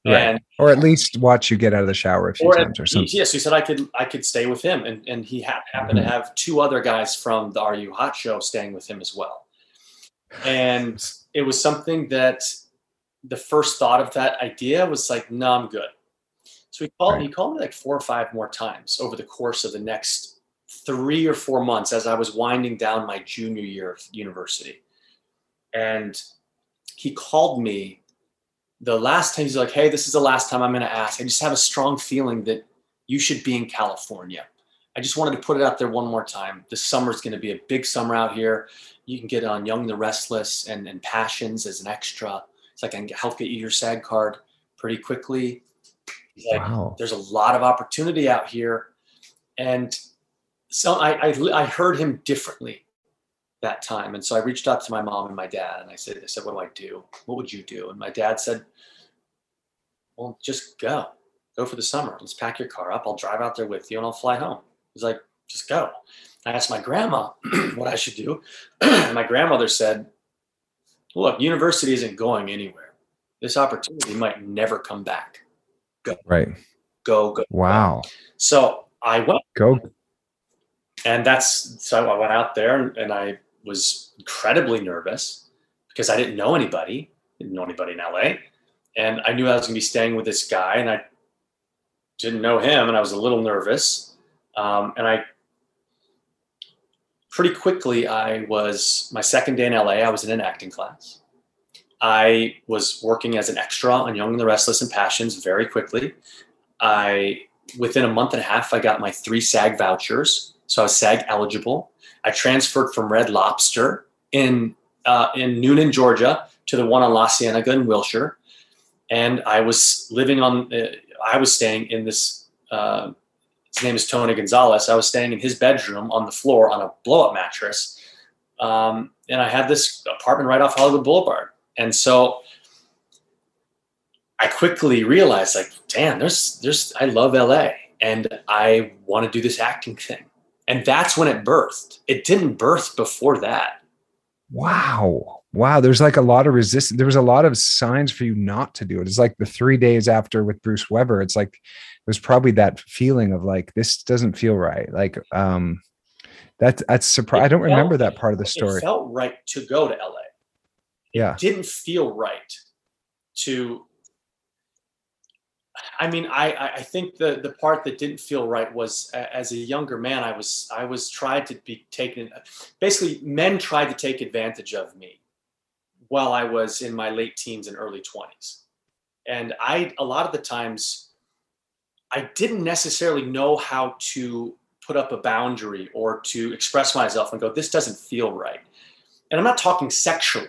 Right. And, or at least watch you get out of the shower a few times or something. Yes, he said I could I could stay with him, and and he ha- happened mm-hmm. to have two other guys from the Are You Hot show staying with him as well. And it was something that the first thought of that idea was like, no, I'm good. So he called right. he called me like four or five more times over the course of the next three or four months as I was winding down my junior year of university. And he called me the last time. He's like, Hey, this is the last time I'm going to ask. I just have a strong feeling that you should be in California. I just wanted to put it out there one more time. This summer is going to be a big summer out here. You can get on Young the Restless and, and Passions as an extra. It's like I can help get you your SAG card pretty quickly. Like, wow. There's a lot of opportunity out here. And so I, I, I heard him differently that time. And so I reached out to my mom and my dad and I said, I said, what do I do? What would you do? And my dad said, well, just go, go for the summer. Let's pack your car up. I'll drive out there with you and I'll fly home. He's like, just go. I asked my grandma what I should do. and my grandmother said, look, university isn't going anywhere. This opportunity might never come back. Go. Right. Go, go. Wow. Go. So I went. Go and that's so I went out there and, and, I was incredibly nervous because I didn't know anybody, didn't know anybody in LA, and I knew I was going to be staying with this guy, and I didn't know him, and I was a little nervous, um, and I pretty quickly I was my second day in LA. I was in an acting class. I was working as an extra on Young and the Restless and Passions very quickly. I within a month and a half I got my three SAG vouchers so I was SAG eligible. I transferred from Red Lobster in uh, in Newnan, Georgia, to the one on La Cienega in Wilshire, and I was living on. Uh, I was staying in this. Uh, his name is Tony Gonzalez. I was staying in his bedroom on the floor on a blow up mattress, um, and I had this apartment right off Hollywood Boulevard. And so I quickly realized, like, damn, there's there's I love LA, and I want to do this acting thing and that's when it birthed. It didn't birth before that. Wow. Wow. There's like a lot of resistance. There was a lot of signs for you not to do it. It's like the three days after with Bruce Weber. It's like there's probably that feeling of like this doesn't feel right. Like um that that's surprise. I don't felt, remember that part of the story. It felt right to go to LA. It yeah. didn't feel right to I mean, I, I think the, the part that didn't feel right was as a younger man, I was, I was tried to be taken. Basically, men tried to take advantage of me while I was in my late teens and early 20s. And I, a lot of the times, I didn't necessarily know how to put up a boundary or to express myself and go, this doesn't feel right. And I'm not talking sexually,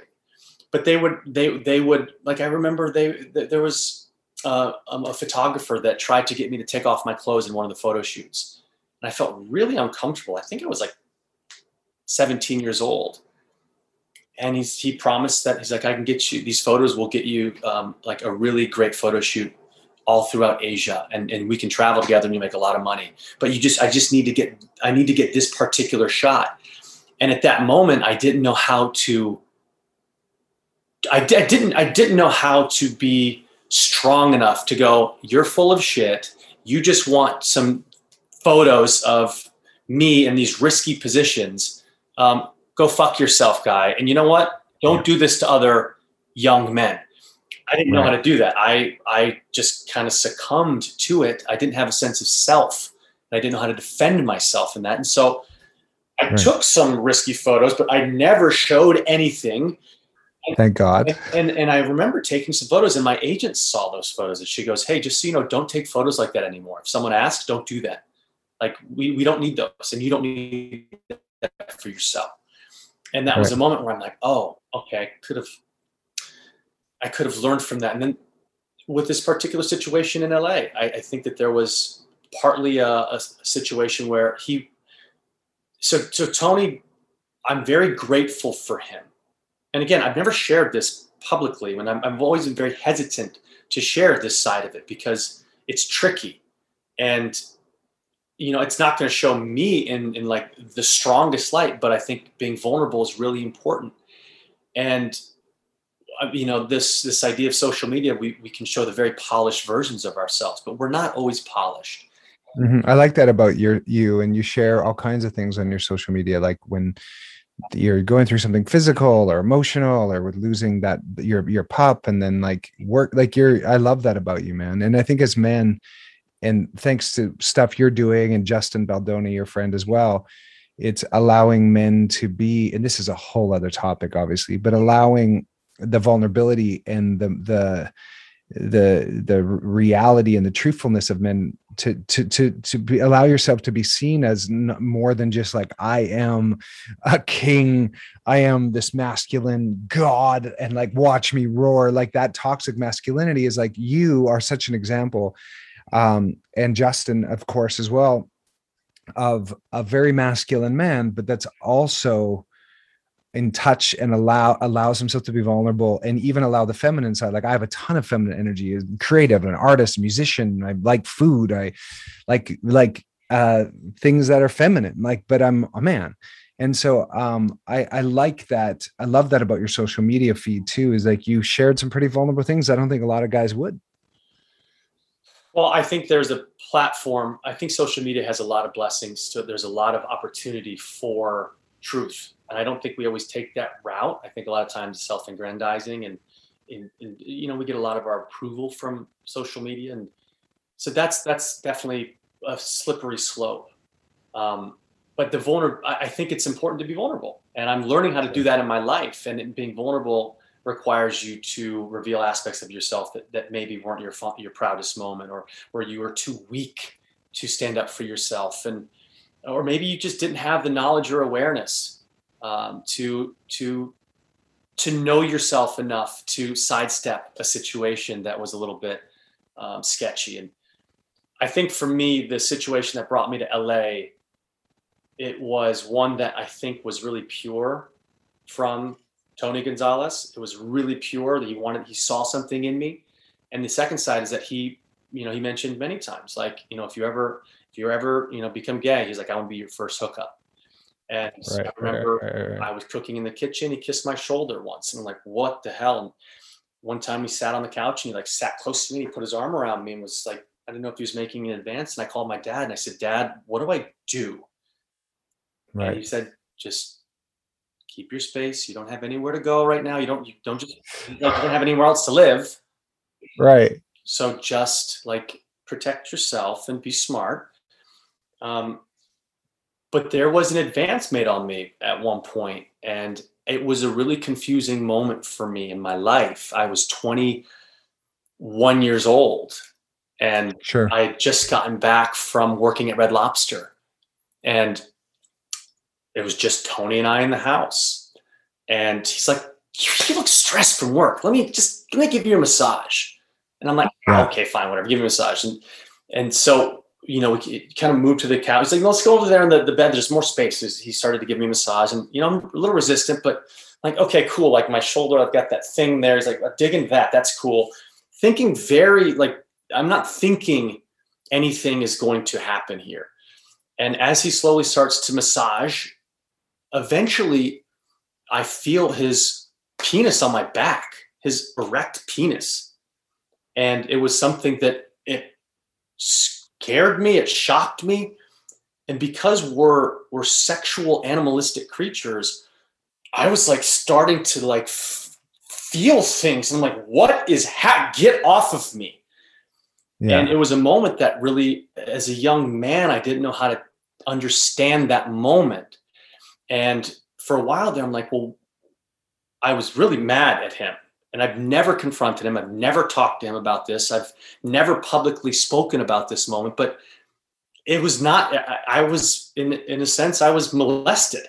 but they would, they, they would, like, I remember they, there was, uh, um, a photographer that tried to get me to take off my clothes in one of the photo shoots. And I felt really uncomfortable. I think I was like 17 years old. And he's, he promised that he's like, I can get you, these photos will get you um, like a really great photo shoot all throughout Asia and, and we can travel together and you make a lot of money. But you just, I just need to get, I need to get this particular shot. And at that moment, I didn't know how to, I, I didn't, I didn't know how to be strong enough to go, you're full of shit. You just want some photos of me in these risky positions. Um, go fuck yourself, guy. And you know what? Don't do this to other young men. I didn't know how to do that. I I just kind of succumbed to it. I didn't have a sense of self. I didn't know how to defend myself in that. And so I right. took some risky photos, but I never showed anything Thank God. And, and I remember taking some photos, and my agent saw those photos, and she goes, "Hey, just so you know, don't take photos like that anymore. If someone asks, don't do that. Like we we don't need those, and you don't need that for yourself." and that right. was a moment where I'm like, oh, okay, I could have, I could have learned from that. And then with this particular situation in LA, I, I think that there was partly a, a, situation where he, so so Tony, I'm very grateful for him. And again, I've never shared this publicly when I'm, I've always been very hesitant to share this side of it because it's tricky. And you know it's not going to show me in in like the strongest light but i think being vulnerable is really important. And uh, you know this this idea of social media we, we can show the very polished versions of ourselves but we're not always polished. Mm-hmm. i like that about your you and you share all kinds of things on your social media like when you're going through something physical or emotional or with losing that your your pup and then like work like you're i love that about you man. And i think as men and thanks to stuff you're doing and justin baldoni your friend as well it's allowing men to be and this is a whole other topic obviously but allowing the vulnerability and the the the the reality and the truthfulness of men to to to to be, allow yourself to be seen as n- more than just like I am a king, I am this masculine god, and like watch me roar. Like that toxic masculinity is like you are such an example, um, and Justin, of course, as well, of a very masculine man, but that's also in touch and allow allows himself to be vulnerable and even allow the feminine side. Like i have a ton of feminine energy creative an artist musician i like food i like like uh things that are feminine like but i'm a man. And so um i i like that i love that about your social media feed too is like you shared some pretty vulnerable things i don't think a lot of guys would. Well i think there's a platform i think social media has a lot of blessings so there's a lot of opportunity for truth and I don't think we always take that route. I think a lot of times self-aggrandizing and, and, and, you know we get a lot of our approval from social media, and so that's that's definitely a slippery slope. Um, but the vulnerable, I think it's important to be vulnerable, and I'm learning how to do that in my life. And being vulnerable requires you to reveal aspects of yourself that, that maybe weren't your your proudest moment, or where you were too weak to stand up for yourself, and or maybe you just didn't have the knowledge or awareness um, to to to know yourself enough to sidestep a situation that was a little bit um, sketchy. And I think for me, the situation that brought me to LA, it was one that I think was really pure from Tony Gonzalez. It was really pure that he wanted, he saw something in me. And the second side is that he, you know, he mentioned many times, like, you know, if you ever, if you ever, you know, become gay, he's like, I want to be your first hookup. And right, I remember right, right, I was cooking in the kitchen. He kissed my shoulder once, and I'm like, "What the hell?" And one time he sat on the couch and he like sat close to me. And he put his arm around me and was like, I didn't know if he was making an advance. And I called my dad and I said, "Dad, what do I do?" Right. And he said, "Just keep your space. You don't have anywhere to go right now. You don't. You don't just. You don't have anywhere else to live. Right. So just like protect yourself and be smart." Um, but there was an advance made on me at one point and it was a really confusing moment for me in my life. I was 21 years old and sure. i had just gotten back from working at red lobster and it was just tony and i in the house. And he's like you look stressed from work. Let me just let me give you a massage. And i'm like yeah. okay fine whatever give me a massage. And and so you know, we kind of moved to the couch. He's like, let's go over there in the, the bed. There's more space. He started to give me a massage and, you know, I'm a little resistant, but like, okay, cool. Like my shoulder, I've got that thing there. He's like, digging that. That's cool. Thinking very like, I'm not thinking anything is going to happen here. And as he slowly starts to massage, eventually I feel his penis on my back, his erect penis. And it was something that it scared me, it shocked me. And because we're we're sexual animalistic creatures, I was like starting to like f- feel things. And I'm like, what is ha- get off of me? Yeah. And it was a moment that really, as a young man, I didn't know how to understand that moment. And for a while there, I'm like, well, I was really mad at him and I've never confronted him. I've never talked to him about this. I've never publicly spoken about this moment, but it was not, I was, in, in a sense, I was molested.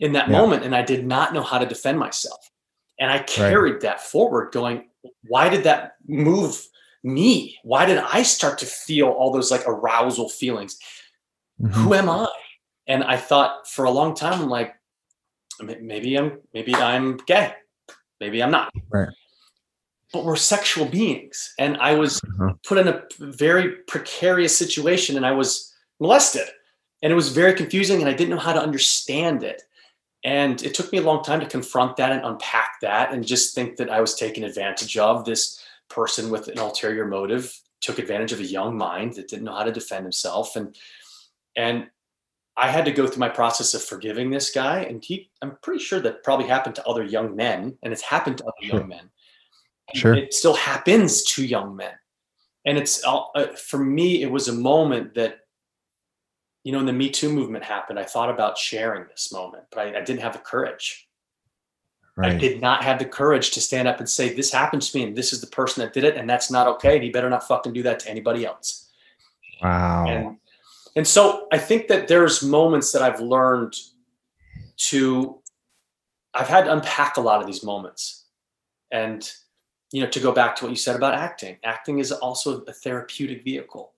in that Yeah. moment and I did not know how to defend myself. And I carried that forward going, why did that move me? Why did I start to feel all those like arousal feelings? Mhm. Who am I? And I thought for a long time, I'm like, "M- maybe I'm maybe I'm gay. Maybe I'm not. Right. But we're sexual beings. And I was Uh-huh. put in a very precarious situation and I was molested. And it was very confusing and I didn't know how to understand it. And it took me a long time to confront that and unpack that and just think that I was taken advantage of. This person with an ulterior motive took advantage of a young mind that didn't know how to defend himself. And and I had to go through my process of forgiving this guy. And he I'm pretty sure that probably happened to other young men, and it's happened to other Sure. young men. And Sure. It still happens to young men. And it's uh, for me, it was a moment that you know, when the Me Too movement happened, I thought about sharing this moment, but I, I didn't have the courage. Right. I did not have the courage to stand up and say, This happened to me, and this is the person that did it, and that's not okay. And he better not fucking do that to anybody else. Wow. And and so I think that there's moments that I've learned to I've had to unpack a lot of these moments. And you know, to go back to what you said about acting, acting is also a therapeutic vehicle.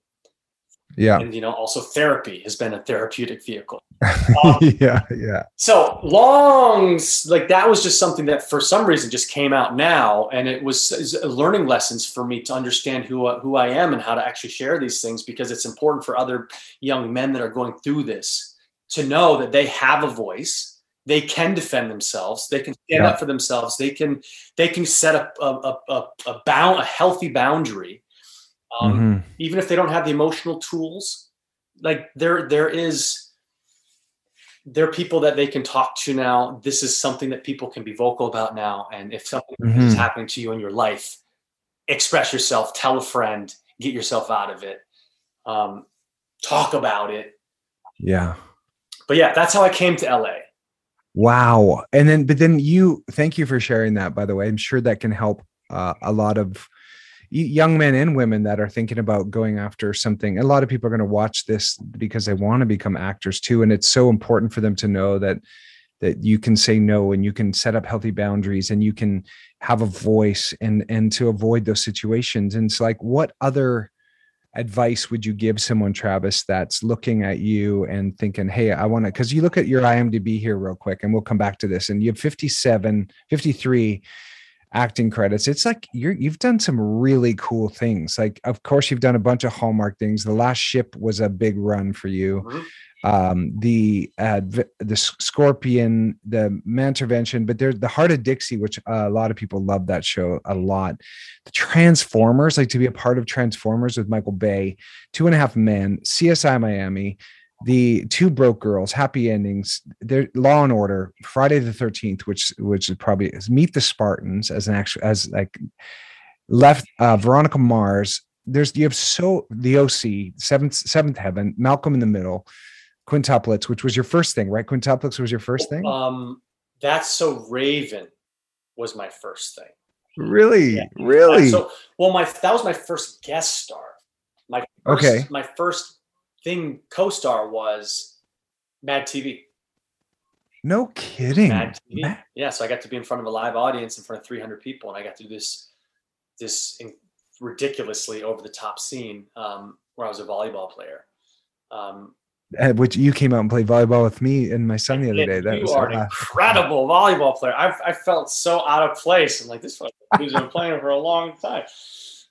Yeah. And you know, also therapy has been a therapeutic vehicle. Um, yeah. Yeah. so long like that was just something that for some reason just came out now and it was learning lessons for me to understand who I- who I am and how to actually share these things because it's important for other young men that are going through this to know that they have a voice they can defend themselves they can stand Yeah. up for themselves they can they can set up a, a, a, a bound a healthy boundary um, Mhm. even if they don't have the emotional tools like there there is there are people that they can talk to now this is something that people can be vocal about now and if something is Mhm. happening to you in your life express yourself tell a friend get yourself out of it um, talk about it Yeah. but yeah that's how i came to la Wow. And then, but then you, thank you for sharing that, by the way. I'm sure that can help uh, a lot of young men and women that are thinking about going after something. A lot of people are going to watch this because they want to become actors too. And it's so important for them to know that that you can say no and you can set up healthy boundaries and you can have a voice and and to avoid those situations. And it's like, what other advice would you give someone travis that's looking at you and thinking hey i want to because you look at your imdb here real quick and we'll come back to this and you have 57 53 acting credits it's like you're you've done some really cool things like of course you've done a bunch of hallmark things. The last ship was a big run for you. Mhm. um the uh the scorpion the mantervention but there's the hart of dixie which uh, a lot of people love that show a lot. The transformers like to be a part of transformers with michael bay two and a half men csi miami the two broke girls happy endings there law and order friday the 13th which which is probably is meet the spartans as an actual as like left uh veronica mars. There's you have so the oc seventh seventh heaven malcolm in the middle quintuplets which was your first thing right? Quintuplets was your first thing? Um, that's so raven was my first thing. Really? Yeah. really? So well my that was my first guest star. My first, Okay. my first thing co-star was mad tv no kidding Mad TV. Ma- Yeah, so I got to be in front of a live audience in front of 300 people, and I got to do this this in- ridiculously over the top scene um, where I was a volleyball player. Um, uh, which you came out and played volleyball with me and my son the other day that you was are an incredible volleyball player. I've, I felt so out of place. I'm like, this dude's been playing for a long time.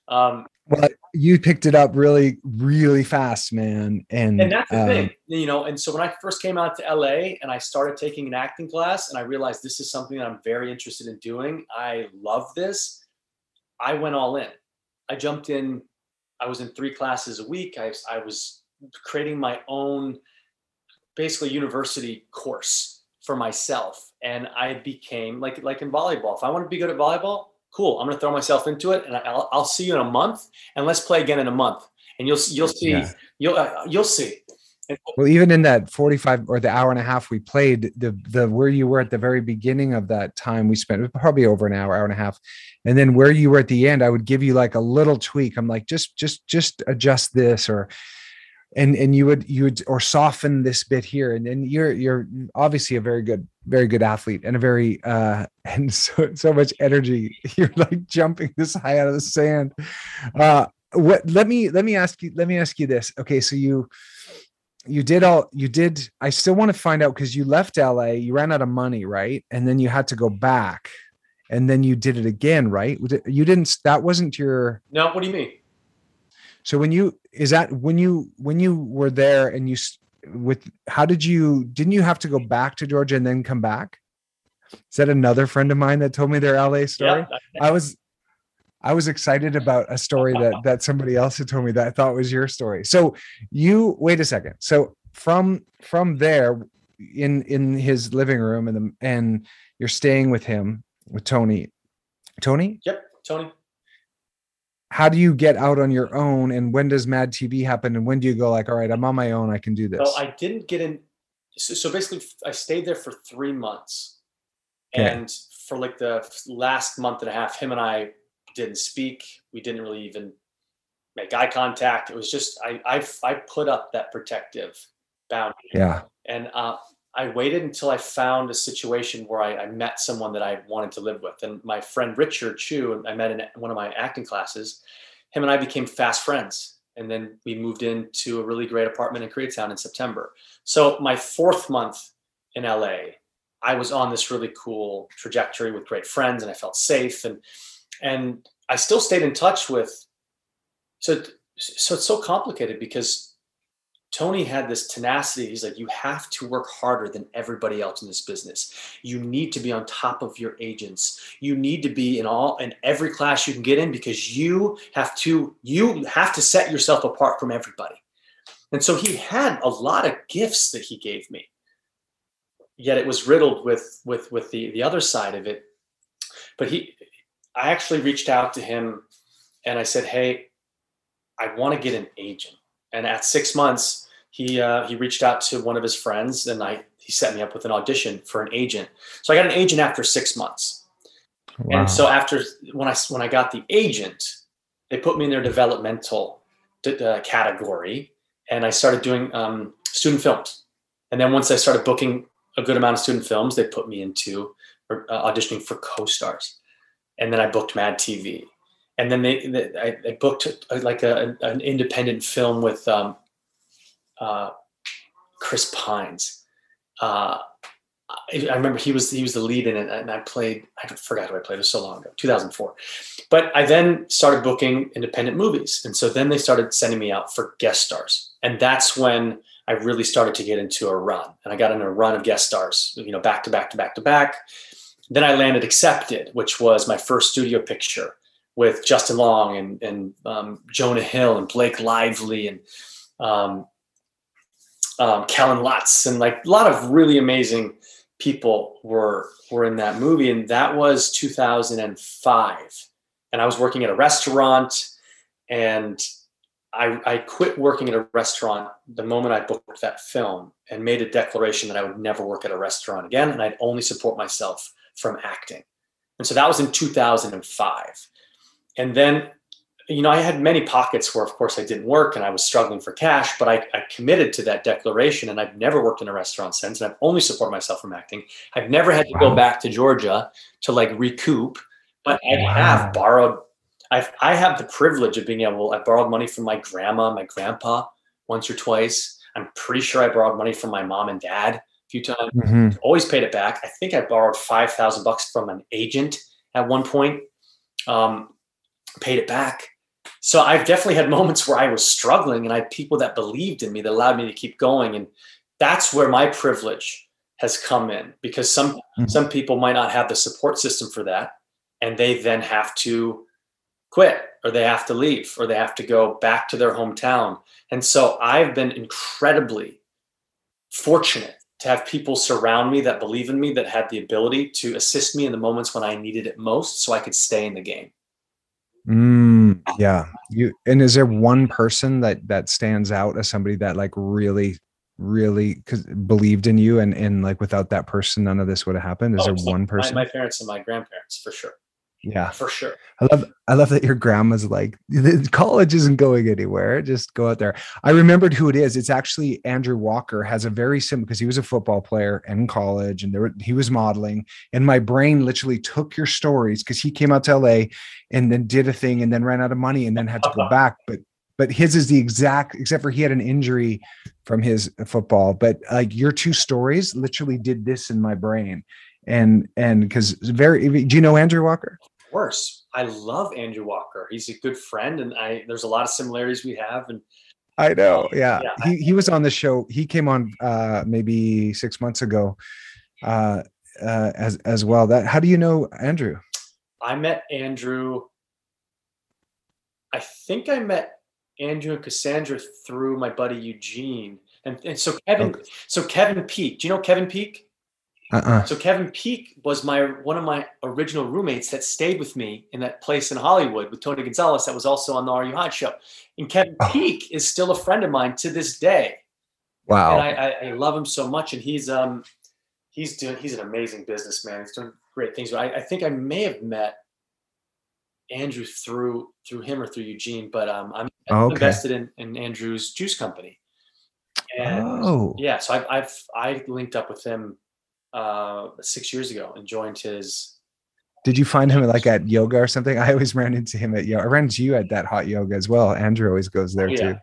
Um, well you picked it up really really fast man and and that's the um, thing, you know. And so when I first came out to LA and I started taking an acting class, and I realized this is something that I'm very interested in doing. I love this. I went all in. I jumped in. I was in three classes a week. I, I was creating my own, basically university course for myself, and I became like like in volleyball. If I want to be good at volleyball, cool. I'm going to throw myself into it, and I'll, I'll see you in a month, and let's play again in a month, and you'll you'll see Yeah. you'll uh, you'll see. And well even in that 45 or the hour and a half we played the the where you were at the very beginning of that time we spent probably over an hour hour and a half and then where you were at the end i would give you like a little tweak i'm like just just just adjust this or and and you would you would or soften this bit here. And and you're you're obviously a very good very good athlete and a very uh and so so much energy. You're like jumping this high out of the sand. Uh what let me let me ask you let me ask you this. Okay so you you did all you did i still want to find out because you left la you ran out of money right? And then you had to go back. And then you did it again right? You didn't that wasn't your no what do you mean so when you is that when you when you were there and you with how did you didn't you have to go back to Georgia and then come back? Is that another friend of mine that told me their LA story? Yeah. I was I was excited about a story that that somebody else had told me that I thought was your story. So you wait a second. So from from there in in his living room and the and you're staying with him with Tony. Tony? Yep, Tony how do you get out on your own? And when does mad tv happen? And when do you go like all right i'm on my own. I can do this. So i didn't get in so, so basically i stayed there for three months. Okay. and for like the last month and a half him and i didn't speak. We didn't really even make eye contact. It was just i i, I put up that protective boundary. Yeah. And uh, I waited until I found a situation where I, I, met someone that I wanted to live with. And my friend Richard Chu, I met in one of my acting classes. Him and I became fast friends. And then we moved into a really great apartment in Koreatown in September. So my fourth month in LA, I was on this really cool trajectory with great friends and I felt safe. And and I still stayed in touch with so so it's so complicated because Tony had this tenacity. He's like, you have to work harder than everybody else in this business. You need to be on top of your agents. You need to be in all in every class you can get in because you have to you have to set yourself apart from everybody. And so he had a lot of gifts that he gave me. Yet it was riddled with with with the the other side of it. But he I actually reached out to him and I said, "Hey, I want to get an agent." And at 6 months, he uh, he reached out to one of his friends and I he set me up with an audition for an agent. So I got an agent after six months. Wow. And so after when I when I got the agent, they put me in their developmental uh, category, and I started doing um, student films. And then once I started booking a good amount of student films, they put me into uh, auditioning for co-stars. And then I booked Mad TV. And then they, they I, booked uh, like a, an independent film with um, uh, Chris Pines. Uh, I, I remember he was he was the lead in it, and I played. I forgot who I played. It was so long ago, 2004. But I then started booking independent movies, and so then they started sending me out for guest stars, and that's when I really started to get into a run. And I got in a run of guest stars, you know, back to back to back to back. Then I landed Accepted, which was my first studio picture with Justin Long and and um, Jonah Hill and Blake Lively and um, um, Kellen Lutz, and like a lot of really amazing people were were in that movie, and that was 2005. And I was working at a restaurant, and I, I quit working at a restaurant the moment I booked that film, and made a declaration that I would never work at a restaurant again, and I'd only support myself from acting. And so that was in 2005. And then you know, I had many pockets where, of course, I didn't work and I was struggling for cash, but I, I, committed to that declaration and I've never worked in a restaurant since. And I've only supported myself from acting. I've never had to wow. go back to Georgia to like recoup, but I wow. have borrowed. I've, I have the privilege of being able, I borrowed money from my grandma, my grandpa once or twice. I'm pretty sure I borrowed money from my mom and dad a few times. Mm-hmm. Always paid it back. I think I borrowed 5,000 bucks from an agent at one point. Um, paid it back so I've definitely had moments where I was struggling and I had people that believed in me that allowed me to keep going. And that's where my privilege has come in because some mm-hmm. some people might not have the support system for that and they then have to quit or they have to leave or they have to go back to their hometown. And so I've been incredibly fortunate to have people surround me that believe in me that had the ability to assist me in the moments when I needed it most so I could stay in the game. Mm, yeah. You and is there one person that that stands out as somebody that like really really believed in you and and like without that person none of this would have happened? Is oh, there one person? My, my, parents and my grandparents for sure. Yeah, for sure. I love I love that your grandma's like college isn't going anywhere. Just go out there. I remembered who it is. It's actually Andrew Walker has a very similar because he was a football player in college and there he was modeling. And my brain literally took your stories because he came out to LA and then did a thing and then ran out of money and then had to go back. But but his is the exact except for he had an injury from his football. But like your two stories literally did this in my brain. And and because very do you know Andrew Walker? Course. I love Andrew Walker. He's a good friend, and I there's a lot of similarities we have. And I know, yeah. yeah. He he was on the show. He came on uh, maybe six months ago, uh, uh, as as well. That how do you know Andrew? I met Andrew. I think I met Andrew and Cassandra through my buddy Eugene, and and so Kevin. Okay. So Kevin Peak. Do you know Kevin Peak? Uh-uh. So Kevin Peak was my one of my original roommates that stayed with me in that place in Hollywood with Tony Gonzalez that was also on the Are You Hot show. And Kevin oh. Peak is still a friend of mine to this day. Wow. And I, I, I, love him so much. And he's um he's doing he's an amazing businessman. He's doing great things. I, I think I may have met Andrew through through him or through Eugene, but um I'm oh, okay. invested in, in Andrew's juice company. And oh. yeah, so I've, I've I linked up with him uh, six years ago and joined his. Did you find him like at yoga or something? I always ran into him at yoga. I ran into you at that hot yoga as well. Andrew always goes there oh, yeah. too.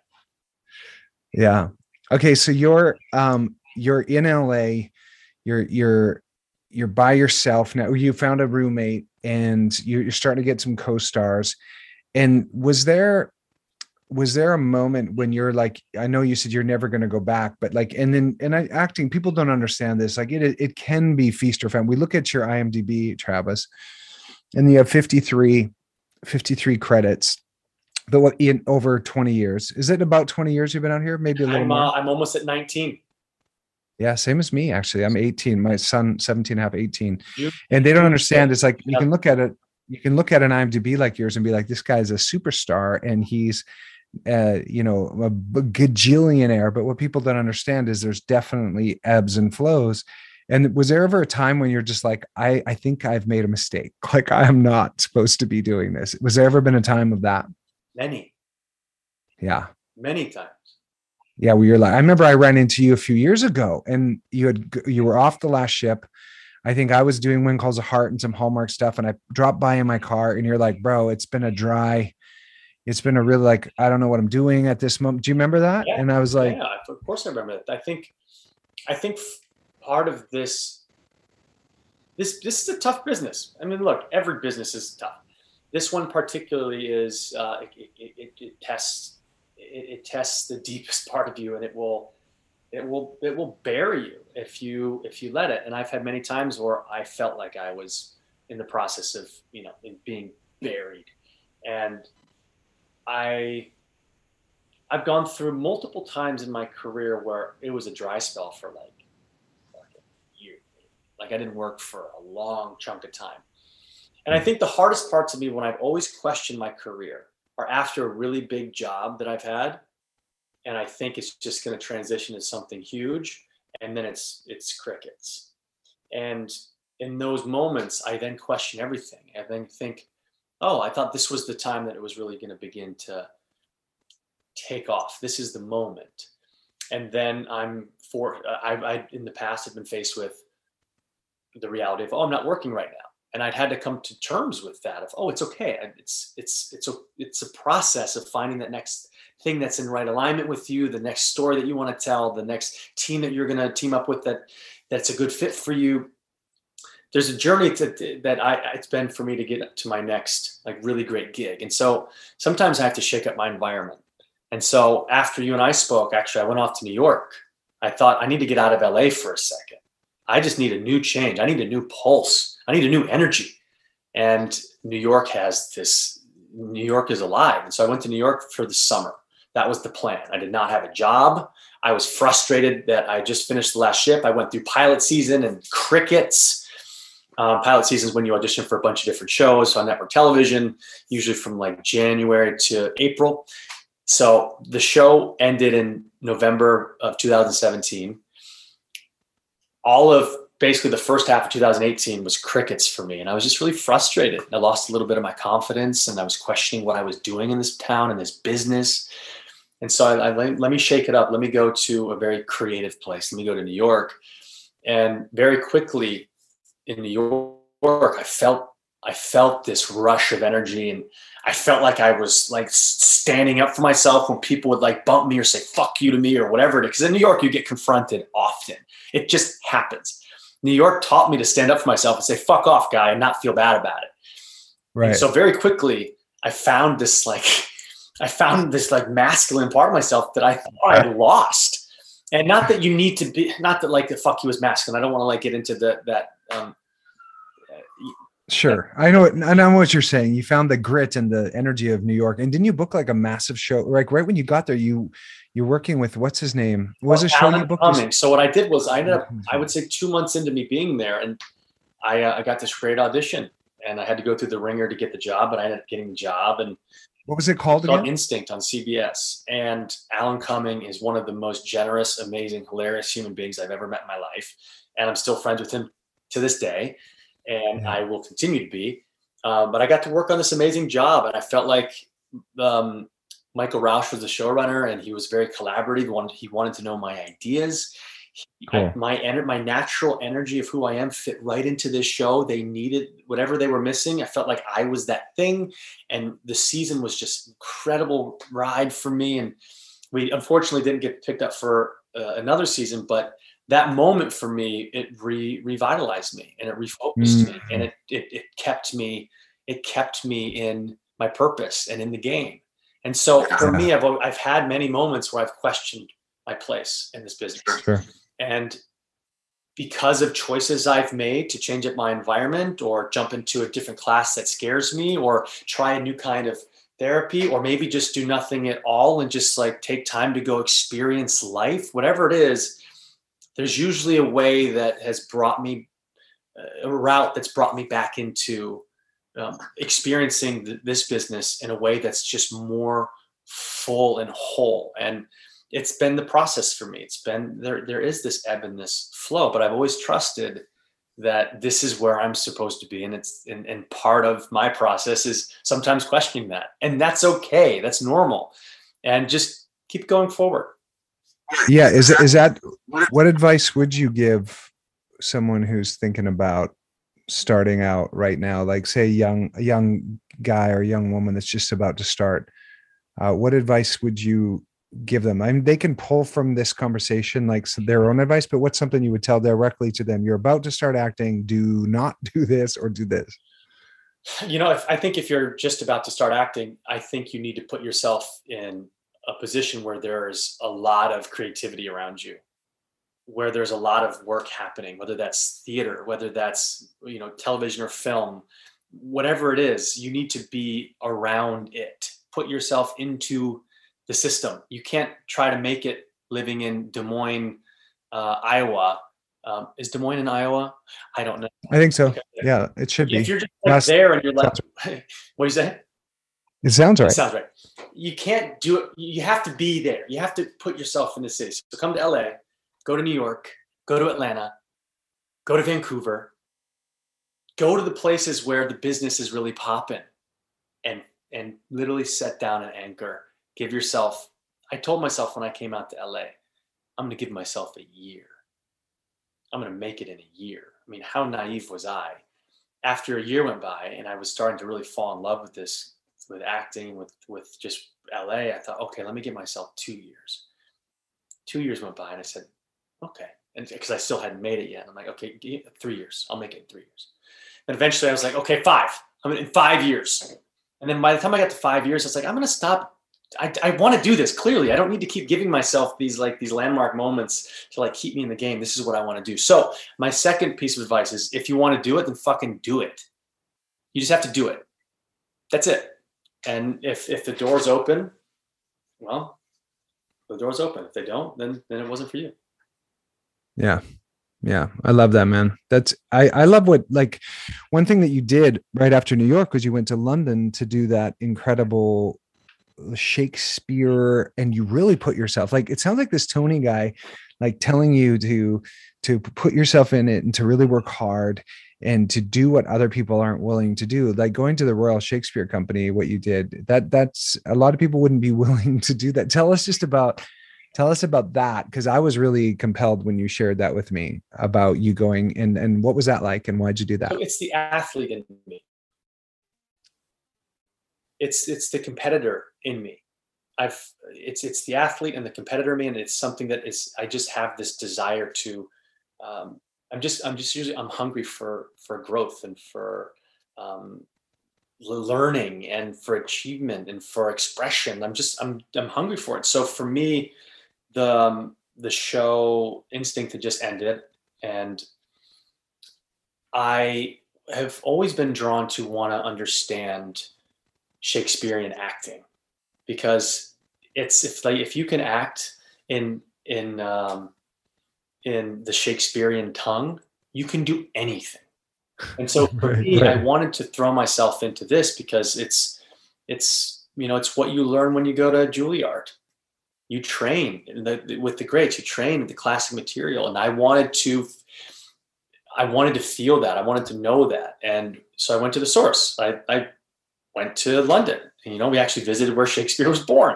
Yeah. Okay. So you're um you're in LA. You're you're you're by yourself now. You found a roommate and you're starting to get some co-stars. And was there was there a moment when you're like i know you said you're never going to go back but like and then and I, acting people don't understand this like it it can be feast or famine. We look at your imdb travis and you have 53 53 credits but what in over 20 years. Is it about 20 years you've been out here? Maybe a little I'm, more? uh, i'm almost at 19 yeah same as me actually. I'm 18 my son 17 and a half 18 and they don't understand it's like you can look at it you can look at an imdb like yours and be like this guy's a superstar and he's uh, you know, a gajillionaire. But what people don't understand is there's definitely ebbs and flows. And was there ever a time when you're just like, I, I think I've made a mistake. Like I am not supposed to be doing this. Was there ever been a time of that? Many. Yeah. Many times. Yeah, well, you're like, I remember I ran into you a few years ago, and you had you were off the last ship. I think I was doing When Calls a Heart and some Hallmark stuff, and I dropped by in my car, and you're like, bro, it's been a dry it's been a really like I don't know what I'm doing at this moment. Do you remember that? Yeah. And I was like, yeah, of course I remember that. I think, I think part of this, this this is a tough business. I mean, look, every business is tough. This one particularly is uh, it, it, it, it tests it, tests the deepest part of you, and it will it will it will bury you if you if you let it. And I've had many times where I felt like I was in the process of you know being buried, and I I've gone through multiple times in my career where it was a dry spell for like, like a year. Like I didn't work for a long chunk of time. And I think the hardest parts of me when I've always questioned my career are after a really big job that I've had. And I think it's just going to transition to something huge. And then it's it's crickets. And in those moments, I then question everything. I then think, oh, I thought this was the time that it was really going to begin to take off. This is the moment. And then I'm for, I, I in the past have been faced with the reality of, oh, I'm not working right now. And I'd had to come to terms with that of, oh, it's okay. It's, it's, it's a, it's a process of finding that next thing that's in right alignment with you, the next story that you want to tell, the next team that you're going to team up with that, that's a good fit for you there's a journey to, that I it's been for me to get to my next like really great gig. And so sometimes I have to shake up my environment. And so after you and I spoke, actually I went off to New York. I thought I need to get out of LA for a second. I just need a new change. I need a new pulse. I need a new energy. And New York has this New York is alive. And so I went to New York for the summer. That was the plan. I did not have a job. I was frustrated that I just finished the last ship. I went through pilot season and crickets um, pilot season is when you audition for a bunch of different shows on network television, usually from like January to April. So the show ended in November of 2017. All of basically the first half of 2018 was crickets for me. And I was just really frustrated. I lost a little bit of my confidence and I was questioning what I was doing in this town and this business. And so I, I let me shake it up. Let me go to a very creative place. Let me go to New York. And very quickly in New York, I felt I felt this rush of energy and I felt like I was like standing up for myself when people would like bump me or say fuck you to me or whatever it is. Because in New York, you get confronted often. It just happens. New York taught me to stand up for myself and say fuck off, guy, and not feel bad about it. Right. And so very quickly, I found this like I found this like masculine part of myself that I thought I lost. And not that you need to be, not that like the fuck you was masculine. I don't want to like get into the, that. Um, Sure, I know. I know what you're saying. You found the grit and the energy of New York, and didn't you book like a massive show? Like right when you got there, you you're working with what's his name? Was well, a show Alan you booked? So what I did was I ended up, I would say, two months into me being there, and I uh, I got this great audition, and I had to go through the ringer to get the job, but I ended up getting the job, and what was it called? Called Instinct on CBS. And Alan Cumming is one of the most generous, amazing, hilarious human beings I've ever met in my life. And I'm still friends with him to this day. And yeah. I will continue to be. Um, but I got to work on this amazing job. And I felt like um, Michael Rauch was the showrunner and he was very collaborative. He wanted to know my ideas. Cool. I, my ener- my natural energy of who I am fit right into this show. They needed whatever they were missing. I felt like I was that thing, and the season was just incredible ride for me. And we unfortunately didn't get picked up for uh, another season, but that moment for me it re- revitalized me and it refocused mm-hmm. me and it, it it kept me it kept me in my purpose and in the game. And so for me, I've I've had many moments where I've questioned my place in this business. Sure. And because of choices I've made to change up my environment or jump into a different class that scares me or try a new kind of therapy or maybe just do nothing at all and just like take time to go experience life, whatever it is, there's usually a way that has brought me uh, a route that's brought me back into um, experiencing th- this business in a way that's just more full and whole. And it's been the process for me. It's been there. There is this ebb and this flow, but I've always trusted that this is where I'm supposed to be, and it's and, and part of my process is sometimes questioning that, and that's okay. That's normal, and just keep going forward. Yeah, is is that what advice would you give someone who's thinking about starting out right now, like say young a young guy or young woman that's just about to start? Uh, what advice would you give them? I mean, they can pull from this conversation like their own advice, but what's something you would tell directly to them? You're about to start acting. Do not do this or do this. You know, if, I think if you're just about to start acting, I think you need to put yourself in a position where there's a lot of creativity around you, where there's a lot of work happening, whether that's theater, whether that's you know television or film, whatever it is, you need to be around it. Put yourself into the system. You can't try to make it living in Des Moines, uh, Iowa. Um, is Des Moines in Iowa? I don't know. I think so. Okay. Yeah, it should be. If you're just like there and you're like, what do you say? It sounds right. It sounds right. You can't do it. You have to be there. You have to put yourself in the city. So come to LA, go to New York, go to Atlanta, go to Vancouver, go to the places where the business is really popping, and and literally set down an anchor give yourself i told myself when i came out to la i'm going to give myself a year i'm going to make it in a year i mean how naive was i after a year went by and i was starting to really fall in love with this with acting with with just la i thought okay let me give myself two years two years went by and i said okay and because i still hadn't made it yet i'm like okay three years i'll make it in three years and eventually i was like okay five i'm in five years and then by the time i got to five years i was like i'm going to stop I, I want to do this clearly. I don't need to keep giving myself these like these landmark moments to like keep me in the game. This is what I want to do. So my second piece of advice is if you want to do it, then fucking do it. You just have to do it. That's it. And if if the door's open, well, the door's open. If they don't, then then it wasn't for you. Yeah. Yeah, I love that, man. That's I I love what like one thing that you did right after New York was you went to London to do that incredible Shakespeare and you really put yourself like it sounds like this Tony guy like telling you to to put yourself in it and to really work hard and to do what other people aren't willing to do like going to the royal shakespeare company what you did that that's a lot of people wouldn't be willing to do that. Tell us just about tell us about that because i was really compelled when you shared that with me about you going and and what was that like and why'd you do that? It's the athlete in me. It's it's the competitor in me. I've it's it's the athlete and the competitor in me and it's something that is i just have this desire to um, I'm just I'm just usually I'm hungry for for growth and for um, learning and for achievement and for expression. I'm just I'm I'm hungry for it. So for me, the um, the show Instinct had just ended, and I have always been drawn to want to understand Shakespearean acting because it's if like if you can act in in um, in the Shakespearean tongue, you can do anything. And so for me, I wanted to throw myself into this because it's it's you know it's what you learn when you go to Juilliard. You train the, with the greats. You train the classic material, and I wanted to I wanted to feel that. I wanted to know that, and so I went to the source. I, I went to London. And, you know, we actually visited where Shakespeare was born,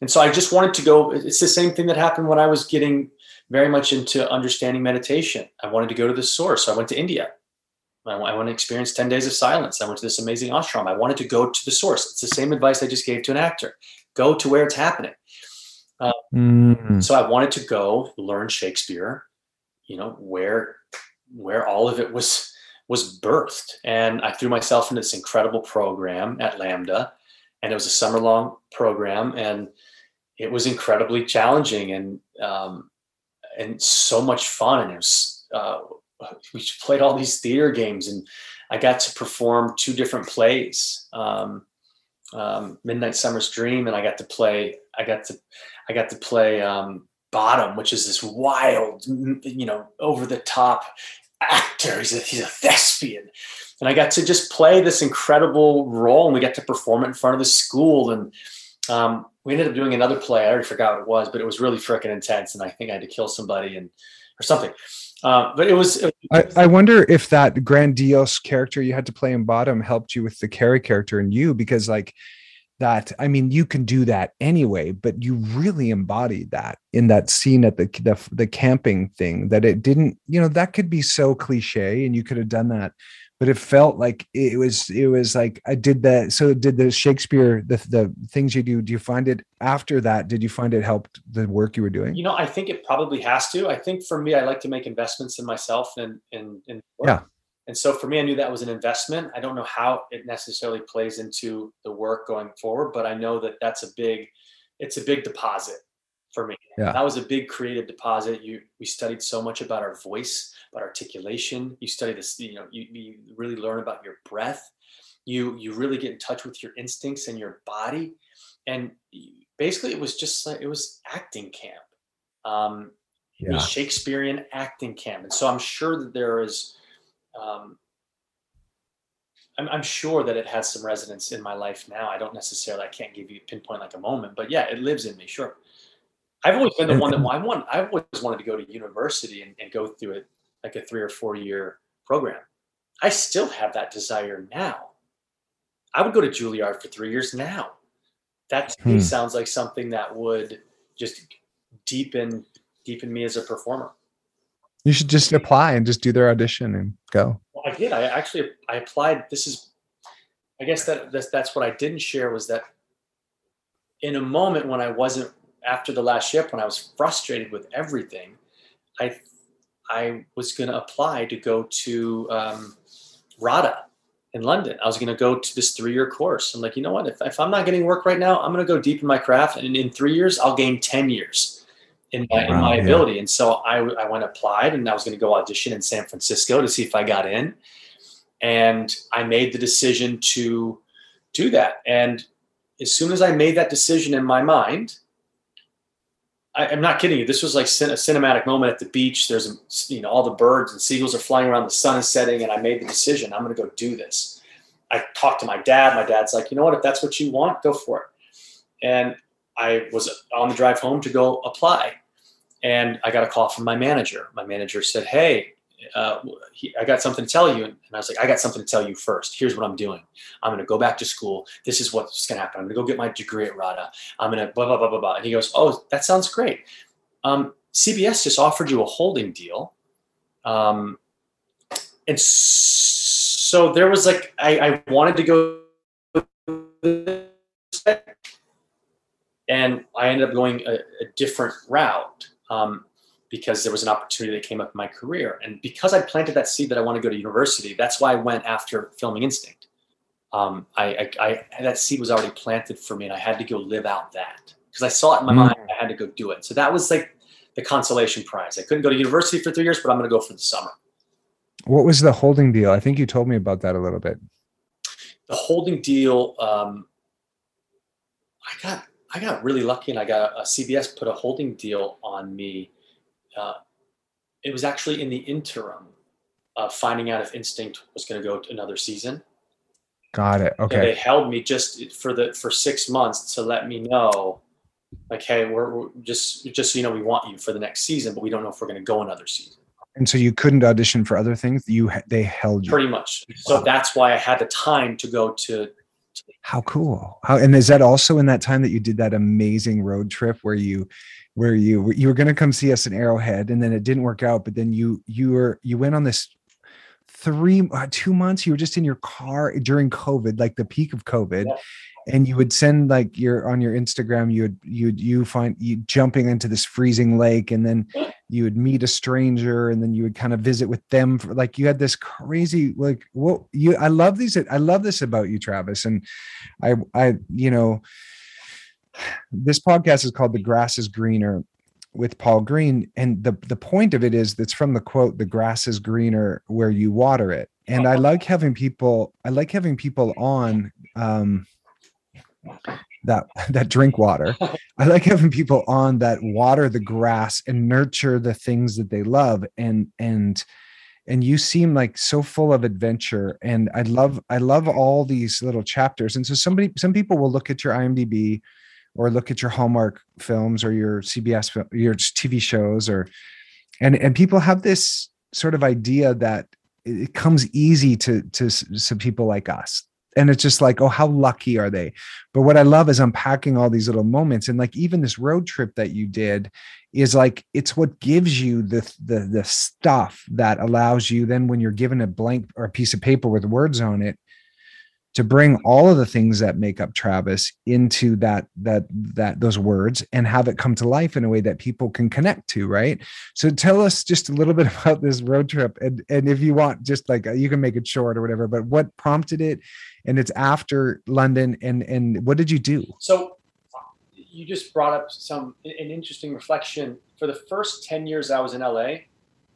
and so I just wanted to go. It's the same thing that happened when I was getting very much into understanding meditation. I wanted to go to the source. So I went to India. I, I want to experience 10 days of silence. I went to this amazing ashram. I wanted to go to the source. It's the same advice I just gave to an actor go to where it's happening. Uh, mm. So I wanted to go learn Shakespeare, you know, where where all of it was was birthed. And I threw myself into this incredible program at LAMDA, And it was a summer long program. And it was incredibly challenging. And um, and so much fun. And it was, uh, we played all these theater games and I got to perform two different plays. Um, um, Midnight Summer's Dream, and I got to play. I got to, I got to play um, Bottom, which is this wild, you know, over the top actor. He's a, he's a thespian, and I got to just play this incredible role, and we got to perform it in front of the school. And um, we ended up doing another play. I already forgot what it was, but it was really freaking intense, and I think I had to kill somebody and or something. Uh, but it was. It was I, I, wonder if that grandiose character you had to play in Bottom helped you with the Carrie character in you, because like that. I mean, you can do that anyway, but you really embodied that in that scene at the the, the camping thing. That it didn't. You know, that could be so cliche, and you could have done that but it felt like it was it was like I did that. So did the Shakespeare the the things you do? Do you find it after that? Did you find it helped the work you were doing? You know, I think it probably has to. I think for me, I like to make investments in myself and and, and yeah. And so for me, I knew that was an investment. I don't know how it necessarily plays into the work going forward, but I know that that's a big, it's a big deposit for me. Yeah. That was a big creative deposit. You we studied so much about our voice about articulation. You study this, you know, you, you really learn about your breath. You you really get in touch with your instincts and your body. And basically, it was just like it was acting camp. Um, yeah. It was Shakespearean acting camp, and so I'm sure that there is. Um, I'm, I'm sure that it has some resonance in my life now. I don't necessarily, I can't give you pinpoint like a moment, but yeah, it lives in me, sure. I've always been the one that I want. I've always wanted to go to university and, and go through it like a three or four year program. I still have that desire now. I would go to Juilliard for three years now. That to hmm. me sounds like something that would just deepen deepen me as a performer. You should just apply and just do their audition and go. Well, I did. I actually I applied. This is, I guess that that's, that's what I didn't share was that in a moment when I wasn't after the last ship when I was frustrated with everything, I I was going to apply to go to um, RADA in London. I was going to go to this three year course. I'm like, you know what? If, if I'm not getting work right now, I'm going to go deep in my craft. And in three years, I'll gain 10 years in my, wow, in my yeah. ability. And so I, I went applied and I was going to go audition in San Francisco to see if I got in. And I made the decision to do that. And as soon as I made that decision in my mind, I, am not kidding you. This was like a cinematic moment at the beach. There's, a, you know, all the birds and seagulls are flying around. The sun is setting, and I made the decision. I'm going to go do this. I talked to my dad. My dad's like, you know what? If that's what you want, go for it. and I was on the drive home to go apply. And I got a call from my manager. My manager said, Hey, uh, he, I got something to tell you. And I was like, I got something to tell you first. Here's what I'm doing. I'm going to go back to school. This is what's going to happen. I'm going to go get my degree at RADA. I'm going to blah, blah, blah, blah, blah. And he goes, Oh, that sounds great. Um, CBS just offered you a holding deal. Um, and so there was like, I, I wanted to go and I ended up going a, a different route um, because there was an opportunity that came up in my career. And because I planted that seed that I want to go to university, that's why I went after Filming Instinct. Um, I, I, I, that seed was already planted for me, and I had to go live out that because I saw it in my mm. mind. I had to go do it. So that was like the consolation prize. I couldn't go to university for three years, but I'm going to go for the summer. What was the holding deal? I think you told me about that a little bit. The holding deal. Um, I got I got really lucky and I got a, CBS put a holding deal on me. Uh, it was actually in the interim of finding out if Instinct was going to go to another season. Got it. Okay. So they held me just for the for six months to let me know, like, hey, we're, we're just just so you know, we want you for the next season, but we don't know if we're going to go another season. And so you couldn't audition for other things. You they held you pretty much. So wow. that's why I had the time to go to how cool how and is that also in that time that you did that amazing road trip where you where you you were going to come see us in arrowhead and then it didn't work out but then you you were you went on this three uh, two months you were just in your car during covid like the peak of covid yeah. and you would send like your on your instagram you would you you find you jumping into this freezing lake and then you would meet a stranger and then you would kind of visit with them for like you had this crazy like what you i love these i love this about you travis and i i you know this podcast is called the grass is greener with Paul Greene. And the the point of it is that's from the quote the grass is greener where you water it. And i like having people i like having people on um that that drink water. I like having people on that water the grass and nurture the things that they love. And and and you seem like so full of adventure. And I love I love all these little chapters. And so somebody some people will look at your IMDb or look at your Hallmark films or your CBS your TV shows or and and people have this sort of idea that it comes easy to to some people like us. And it's just like oh how lucky are they? But what i love is unpacking all these little moments. And like even this road trip that you did is like it's what gives you the the the stuff that allows you then when you're given a blank or a piece of paper with words on it to bring all of the things that make up Travis into that that that those words and have it come to life in a way that people can connect to, right? So tell us just a little bit about this road trip and and if you want just like uh, you can make it short or whatever, but what prompted it and it's after London and and what did you do? So you just brought up some an interesting reflection. For the first 10 years I was in LA,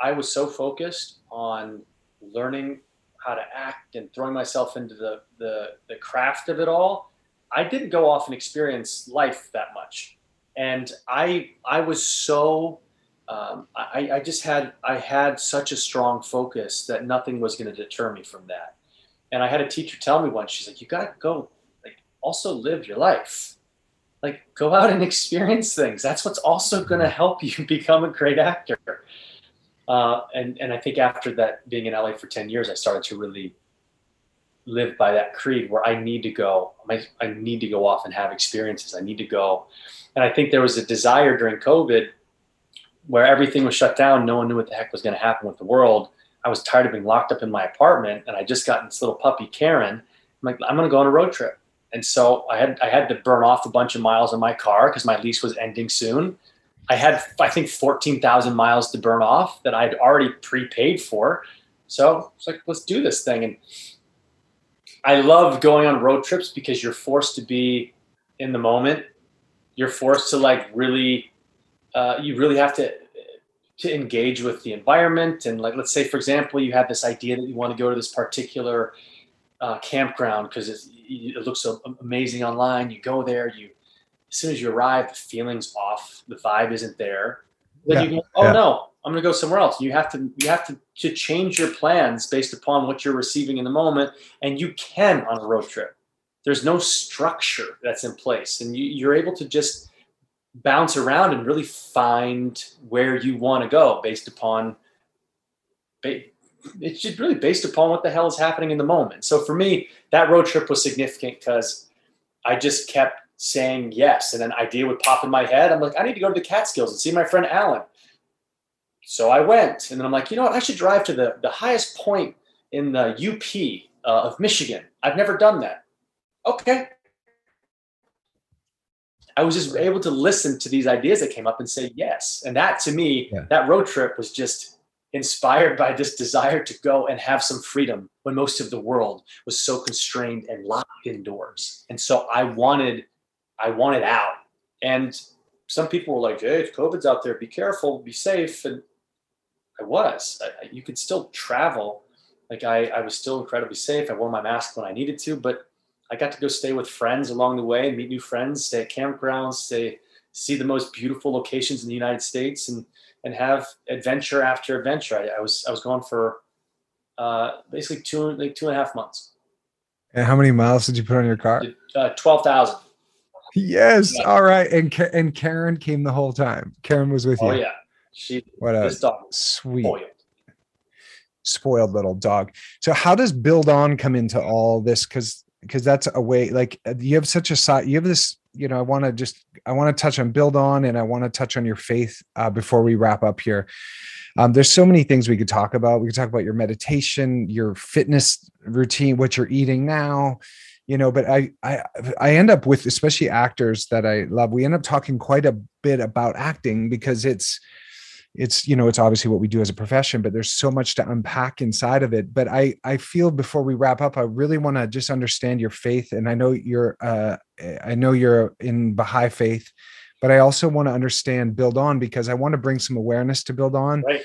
I was so focused on learning how to act and throwing myself into the, the, the craft of it all, I didn't go off and experience life that much. And I, I was so, um, I, I just had, I had such a strong focus that nothing was going to deter me from that. And I had a teacher tell me once, she's like, you got to go, like, also live your life. Like, go out and experience things. That's what's also going to help you become a great actor. Uh, and and I think after that, being in LA for ten years, I started to really live by that creed where I need to go. I, I need to go off and have experiences. I need to go. And I think there was a desire during COVID where everything was shut down. No one knew what the heck was going to happen with the world. I was tired of being locked up in my apartment, and I just got this little puppy Karen. I'm like, I'm going to go on a road trip. And so I had I had to burn off a bunch of miles in my car because my lease was ending soon. I had, I think, 14,000 miles to burn off that I'd already prepaid for. So it's like, let's do this thing. And I love going on road trips because you're forced to be in the moment. You're forced to like really, uh, you really have to to engage with the environment. And like, let's say, for example, you have this idea that you want to go to this particular uh, campground because it looks so amazing online. You go there, you as soon as you arrive, the feeling's off, the vibe isn't there. Then yeah. you go, oh yeah. no, I'm going to go somewhere else. You have to you have to, to change your plans based upon what you're receiving in the moment, and you can on a road trip. there's no structure that's in place and you, you're able to just bounce around and really find where you want to go based upon it's just really based upon what the hell is happening in the moment so for me that road trip was significant because i just kept saying yes. And an idea would pop in my head. I'm like i need to go to the catskills and see my friend alan. So i went and then i'm like you know what? I should drive to the, the highest point in the up uh, of michigan. I've never done that. Okay. I was just able to listen to these ideas that came up and say yes. And that to me, yeah. that road trip was just inspired by this desire to go and have some freedom when most of the world was so constrained and locked indoors. And so I wanted, I wanted out. And some people were like, "Hey, if COVID's out there. Be careful. Be safe." And I was. I, you could still travel. Like I, I was still incredibly safe. I wore my mask when I needed to, but I got to go stay with friends along the way and meet new friends, stay at campgrounds, stay see the most beautiful locations in the United States, and and have adventure after adventure. I, I was I was gone for uh, basically two like two and a half months. And how many miles did you put on your car? Uh, Twelve thousand. Yes. Yeah. All right. And and Karen came the whole time. Karen was with oh, you. Oh yeah. She. What a sweet. Spoiled. spoiled little dog. So how does build on come into all this? Because because that's a way like uh, you have such a side you have this you know i want to just i want to touch on build on and i want to touch on your faith uh, before we wrap up here um, there's so many things we could talk about we could talk about your meditation your fitness routine what you're eating now you know but i i i end up with especially actors that i love we end up talking quite a bit about acting because it's it's you know it's obviously what we do as a profession but there's so much to unpack inside of it. But i i feel before we wrap up i really want to just understand your faith and i know you're uh i know you're in baha'i faith but i also want to understand build on because i want to bring some awareness to build on. Right.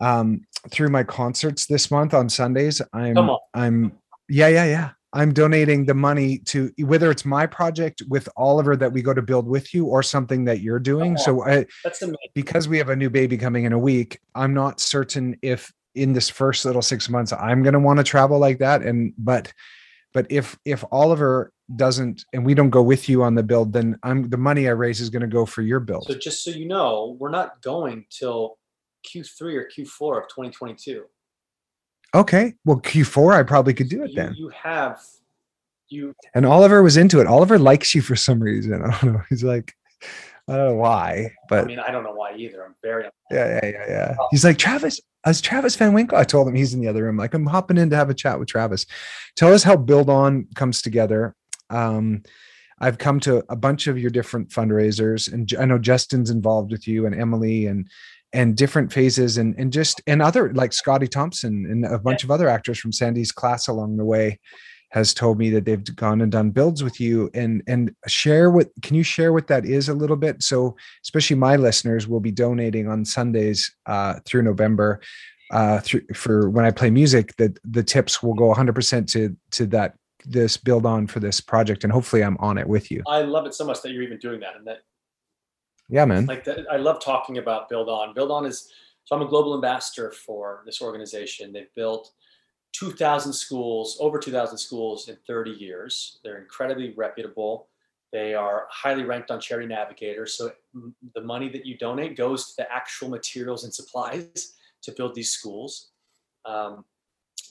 um through my concerts this month on sundays i'm i'm yeah yeah yeah I'm donating the money to whether it's my project with Oliver that we go to build with you or something that you're doing. Oh, so I, because we have a new baby coming in a week, I'm not certain if in this first little six months I'm going to want to travel like that. And but but if if Oliver doesn't and we don't go with you on the build, then I'm the money I raise is going to go for your build. So just so you know, we're not going till Q3 or Q4 of 2022. Okay. Well, Q4, I probably could do it you, then. You have you and Oliver was into it. Oliver likes you for some reason. I don't know. He's like, I don't know why, but I mean, I don't know why either. I'm very yeah, yeah, yeah, yeah. Oh. He's like Travis. As Travis Van Winkle, I told him he's in the other room. Like I'm hopping in to have a chat with Travis. Tell us how Build On comes together. Um, I've come to a bunch of your different fundraisers, and I know Justin's involved with you and Emily and and different phases and and just and other like Scottie Thompson and a bunch yeah. of other actors from Sandy's class along the way has told me that they've gone and done builds with you and and share what can you share what that is a little bit so especially my listeners will be donating on Sundays uh, through November uh, through, for when I play music that the tips will go 100% to to that this build on for this project and hopefully I'm on it with you. I love it so much that you're even doing that and that yeah, man. Like that, I love talking about Build On. Build On is so I'm a global ambassador for this organization. They've built 2,000 schools, over 2,000 schools in 30 years. They're incredibly reputable. They are highly ranked on Charity Navigator. So the money that you donate goes to the actual materials and supplies to build these schools. Um,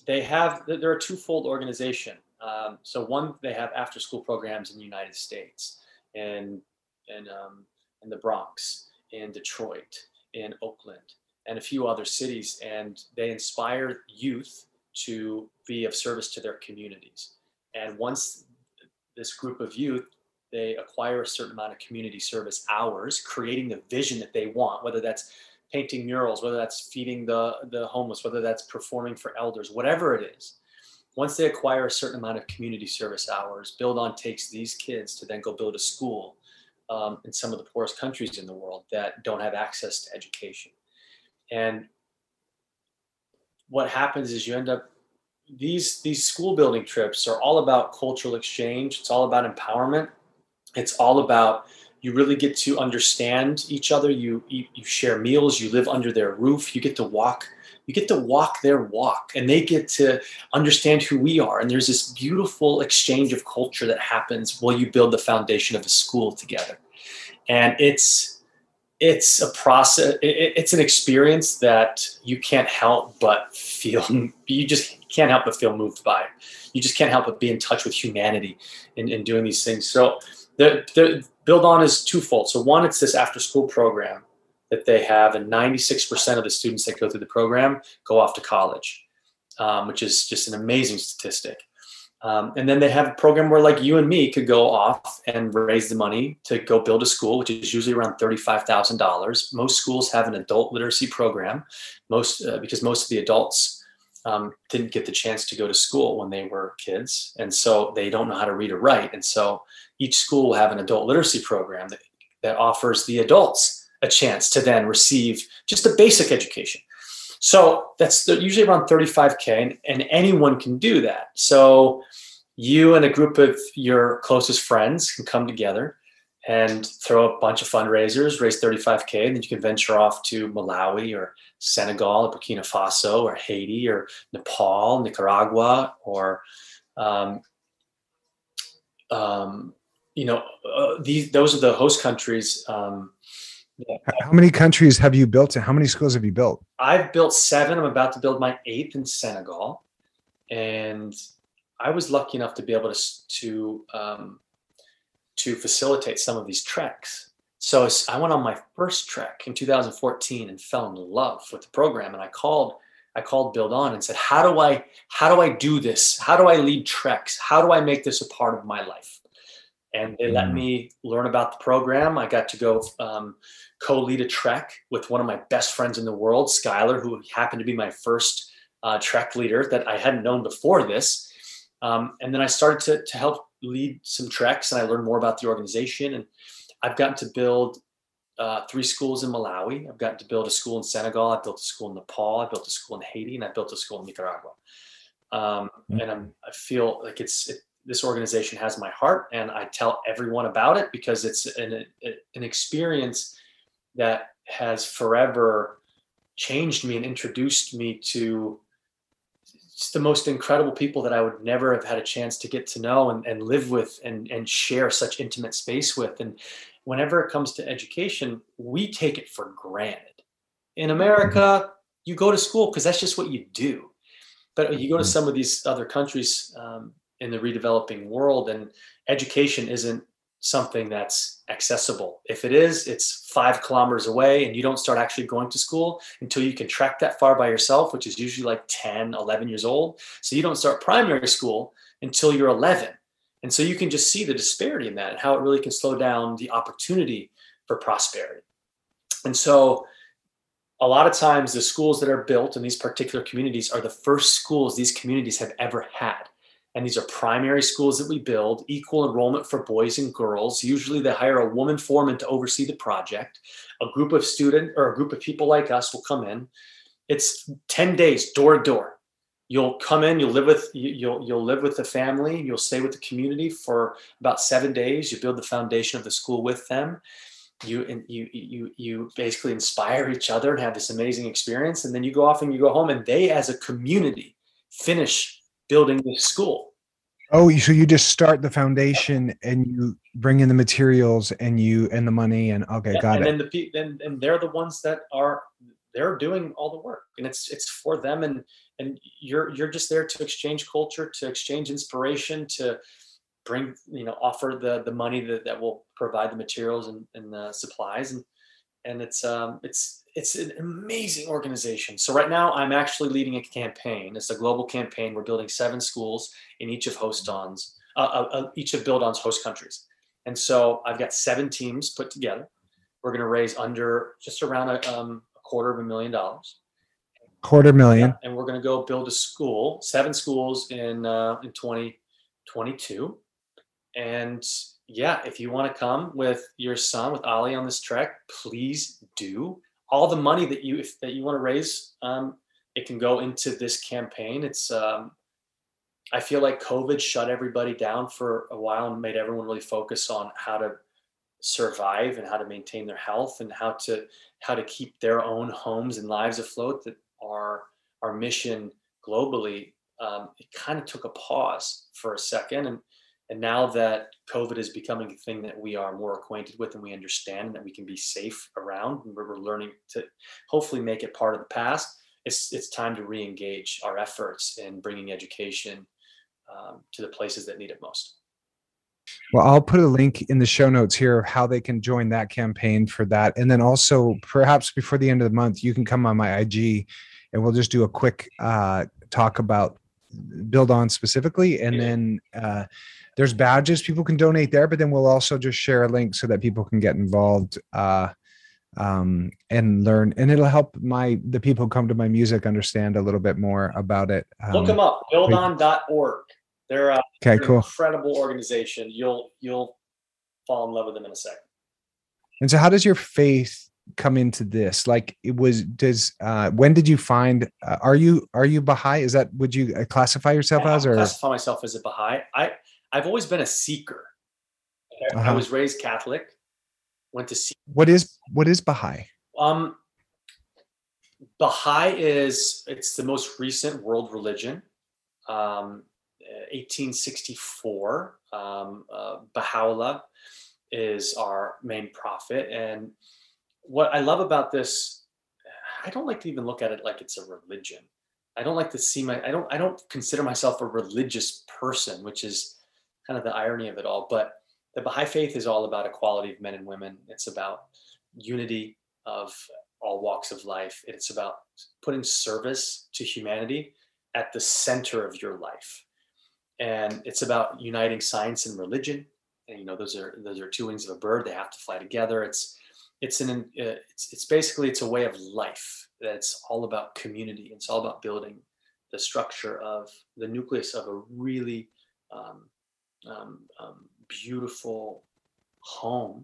they have they're a twofold organization. Um, so one, they have after school programs in the United States, and and um, in the Bronx, in Detroit, in Oakland, and a few other cities. And they inspire youth to be of service to their communities. And once this group of youth, they acquire a certain amount of community service hours, creating the vision that they want, whether that's painting murals, whether that's feeding the, the homeless, whether that's performing for elders, whatever it is. Once they acquire a certain amount of community service hours, Build On takes these kids to then go build a school um, in some of the poorest countries in the world that don't have access to education. And what happens is you end up these these school building trips are all about cultural exchange. It's all about empowerment. It's all about you really get to understand each other. You, you you share meals. You live under their roof. You get to walk. You get to walk their walk, and they get to understand who we are. And there's this beautiful exchange of culture that happens while you build the foundation of a school together. And it's it's a process. It's an experience that you can't help but feel. You just can't help but feel moved by. You just can't help but be in touch with humanity in, in doing these things. So the, the build on is twofold. So one, it's this after school program that they have, and 96% of the students that go through the program go off to college, um, which is just an amazing statistic. Um, and then they have a program where, like you and me, could go off and raise the money to go build a school, which is usually around thirty-five thousand dollars. Most schools have an adult literacy program, most uh, because most of the adults um, didn't get the chance to go to school when they were kids, and so they don't know how to read or write. And so each school will have an adult literacy program that, that offers the adults a chance to then receive just a basic education. So that's usually around 35K, and, and anyone can do that. So you and a group of your closest friends can come together and throw a bunch of fundraisers, raise 35K, and then you can venture off to Malawi or Senegal or Burkina Faso or Haiti or Nepal, Nicaragua, or um, um, you know, uh, these those are the host countries um, how many countries have you built? In? How many schools have you built? I've built seven. I'm about to build my eighth in Senegal, and I was lucky enough to be able to to um, to facilitate some of these treks. So I went on my first trek in 2014 and fell in love with the program. And I called I called Build On and said, "How do I how do I do this? How do I lead treks? How do I make this a part of my life?" And they let mm. me learn about the program. I got to go um, co-lead a trek with one of my best friends in the world, Skylar, who happened to be my first uh, trek leader that I hadn't known before this. Um, and then I started to, to help lead some treks, and I learned more about the organization. And I've gotten to build uh, three schools in Malawi. I've gotten to build a school in Senegal. I built a school in Nepal. I built a school in Haiti, and I built a school in Nicaragua. Um, mm. and I'm, I feel like it's it, this organization has my heart and I tell everyone about it because it's an, an experience that has forever changed me and introduced me to the most incredible people that I would never have had a chance to get to know and, and live with and, and share such intimate space with. And whenever it comes to education, we take it for granted. In America, you go to school because that's just what you do. But you go to mm-hmm. some of these other countries, um, in the redeveloping world and education isn't something that's accessible. If it is it's five kilometers away and you don't start actually going to school until you can trek that far by yourself which is usually like 10 11 years old. So you don't start primary school until you're 11 and so you can just see the disparity in that and how it really can slow down the opportunity for prosperity. And so a lot of times the schools that are built in these particular communities are the first schools these communities have ever had and these are primary schools that we build, equal enrollment for boys and girls. Usually they hire a woman foreman to oversee the project. A group of student or a group of people like us will come in. It's 10 days door to door. You'll come in, you'll live with you'll you'll live with the family, you'll stay with the community for about 7 days. You build the foundation of the school with them. You and you you you basically inspire each other and have this amazing experience and then you go off and you go home and they as a community finish building this school. Oh, so you just start the foundation and you bring in the materials and you and the money and okay, yeah, got and it. And then the and, and they're the ones that are they're doing all the work and it's it's for them and and you're you're just there to exchange culture, to exchange inspiration, to bring you know offer the the money that, that will provide the materials and, and the supplies and and it's um it's it's an amazing organization. So right now I'm actually leading a campaign. It's a global campaign. We're building seven schools in each of host Don's, uh, uh, uh, each of Build On's host countries. And so I've got seven teams put together. We're going to raise under just around a, um, a quarter of a million dollars. Quarter million. Yeah, and we're going to go build a school, seven schools in uh, in 2022. And yeah, if you want to come with your son, with Ollie on this trek, please do all the money that you if, that you want to raise, um, it can go into this campaign. It's um, I feel like COVID shut everybody down for a while and made everyone really focus on how to survive and how to maintain their health and how to how to keep their own homes and lives afloat that our our mission globally um, it kind of took a pause for a second and and now that covid is becoming a thing that we are more acquainted with and we understand and that we can be safe around and we're learning to hopefully make it part of the past it's it's time to re-engage our efforts in bringing education um, to the places that need it most well, I'll put a link in the show notes here of how they can join that campaign for that. And then also, perhaps before the end of the month, you can come on my IG and we'll just do a quick uh, talk about Build On specifically. And then uh, there's badges people can donate there, but then we'll also just share a link so that people can get involved. Uh, um, and learn and it'll help my the people who come to my music understand a little bit more about it um, look them up buildon.org they're, uh, okay, they're cool. incredible organization you'll you'll fall in love with them in a second and so how does your faith come into this like it was does uh when did you find uh, are you are you baha'i is that would you uh, classify yourself I as or classify myself as a baha'i i i've always been a seeker uh-huh. i was raised catholic went to see. What is what is Baha'i? Um, Baha'i is it's the most recent world religion. Um, 1864. Um, uh, Baha'u'llah is our main prophet, and what I love about this, I don't like to even look at it like it's a religion. I don't like to see my I don't I don't consider myself a religious person, which is kind of the irony of it all. But the Baha'i faith is all about equality of men and women. It's about unity of all walks of life. It's about putting service to humanity at the center of your life. And it's about uniting science and religion. And you know, those are those are two wings of a bird. They have to fly together. It's it's an uh, it's it's basically it's a way of life that's all about community. It's all about building the structure of the nucleus of a really um, um, um, beautiful home.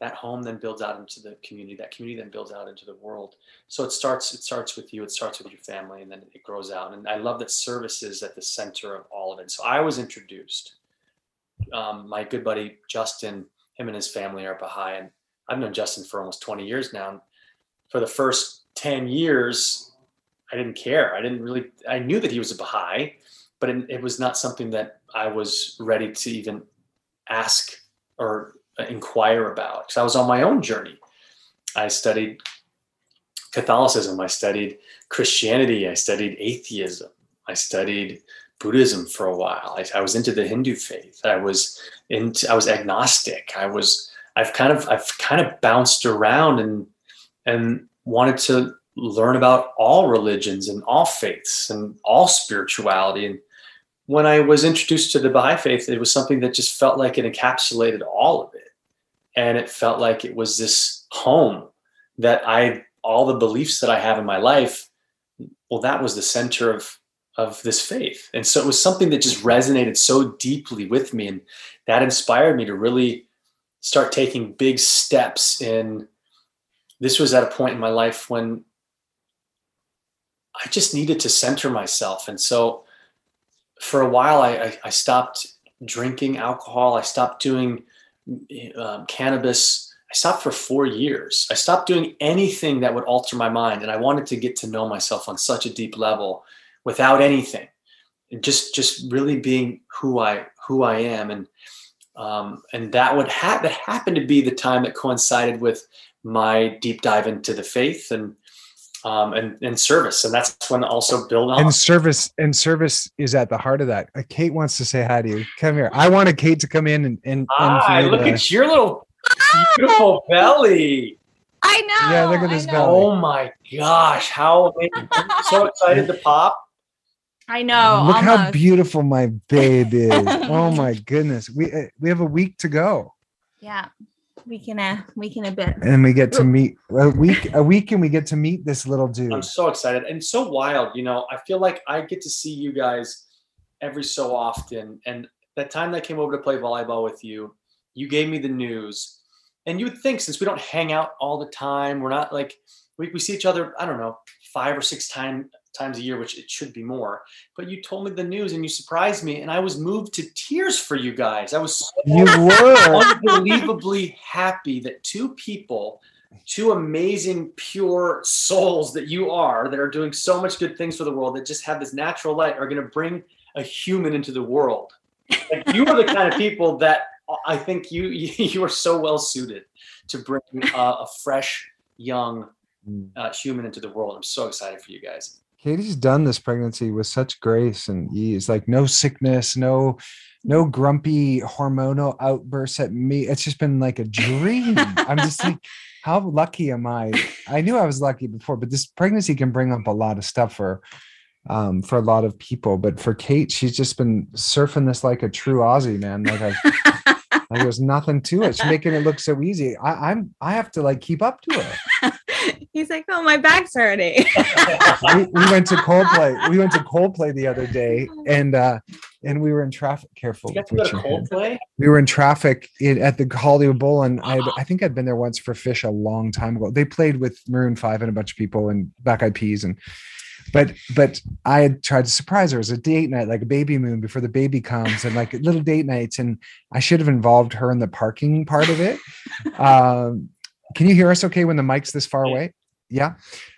That home then builds out into the community. That community then builds out into the world. So it starts it starts with you. It starts with your family and then it grows out. And i love that service is at the center of all of it. So i was introduced um, my good buddy justin him and his family are baha'i and i've known justin for almost 20 years now for the first 10 years i didn't care i didn't really i knew that he was a baha'i but it, it was not something that i was ready to even ask or inquire about because I was on my own journey. I studied Catholicism, I studied Christianity, I studied atheism, I studied Buddhism for a while. I, I, was into the Hindu faith. I was into I was agnostic. I was I've kind of I've kind of bounced around and and wanted to learn about all religions and all faiths and all spirituality and when I was introduced to the Baha'i faith, it was something that just felt like it encapsulated all of it. And it felt like it was this home that I, all the beliefs that I have in my life, well, that was the center of, of this faith. And so it was something that just resonated so deeply with me. And that inspired me to really start taking big steps in. This was at a point in my life when I just needed to center myself. And so, for a while, I, I, stopped drinking alcohol. I stopped doing um, cannabis. I stopped for four years. I stopped doing anything that would alter my mind, and I wanted to get to know myself on such a deep level without anything, and just just really being who I who I am, and um, and that would ha- that happened to be the time that coincided with my deep dive into the faith and um, and, and service. And that's when also build on. And service and service is at the heart of that. Uh, Kate wants to say hi to you. Come here. I wanted Kate to come in and and, hi, look at your little beautiful belly. I know. Yeah, look at this belly. Oh my gosh, how so excited to pop. I know. Look almost. how beautiful my babe is. oh my goodness. We uh, we have a week to go. Yeah We can a week and a bit. And we get to meet a week a week and we get to meet this little dude. I'm so excited and so wild. You know, I feel like I get to see you guys every so often. And that time that I came over to play volleyball with you, you gave me the news. And you would think since we don't hang out all the time, we're not like we, we see each other, I don't know, five or six times times a year, which it should be more. But you told me the news and you surprised me, and I was moved to tears for you guys. I was so You were. unbelievably happy that two people, two amazing, pure souls that you are, that are doing so much good things for the world, that just have this natural light, are going to bring a human into the world. Like you are the kind of people that I think you you are so well suited to bring uh, a fresh, young uh, human into the world. I'm so excited for you guys. Katie's done this pregnancy with such grace and ease, like no sickness, no no grumpy hormonal outbursts at me. It's just been like a dream. I'm just like, how lucky am I? I knew I was lucky before, but this pregnancy can bring up a lot of stuff for um for a lot of people. But for Kate, she's just been surfing this like a true Aussie, man. Like I've like there's nothing to it. She's making it look so easy. I, I'm I have to like keep up to her. He's like, oh, my back's hurting. we, we went to Coldplay. We went to Coldplay the other day, and uh, and we were in traffic. Careful. You got to go to. Coldplay. We were in traffic in, at the Hollywood Bowl, and I I think I'd been there once for Phish a long time ago. They played with Maroon Five and a bunch of people and Black Eyed Peas, and but but I had tried to surprise her as a date night, like a baby moon before the baby comes, and like little date nights. And I should have involved her in the parking part of it. Um, can you hear us okay when the mic's this far away? Yeah.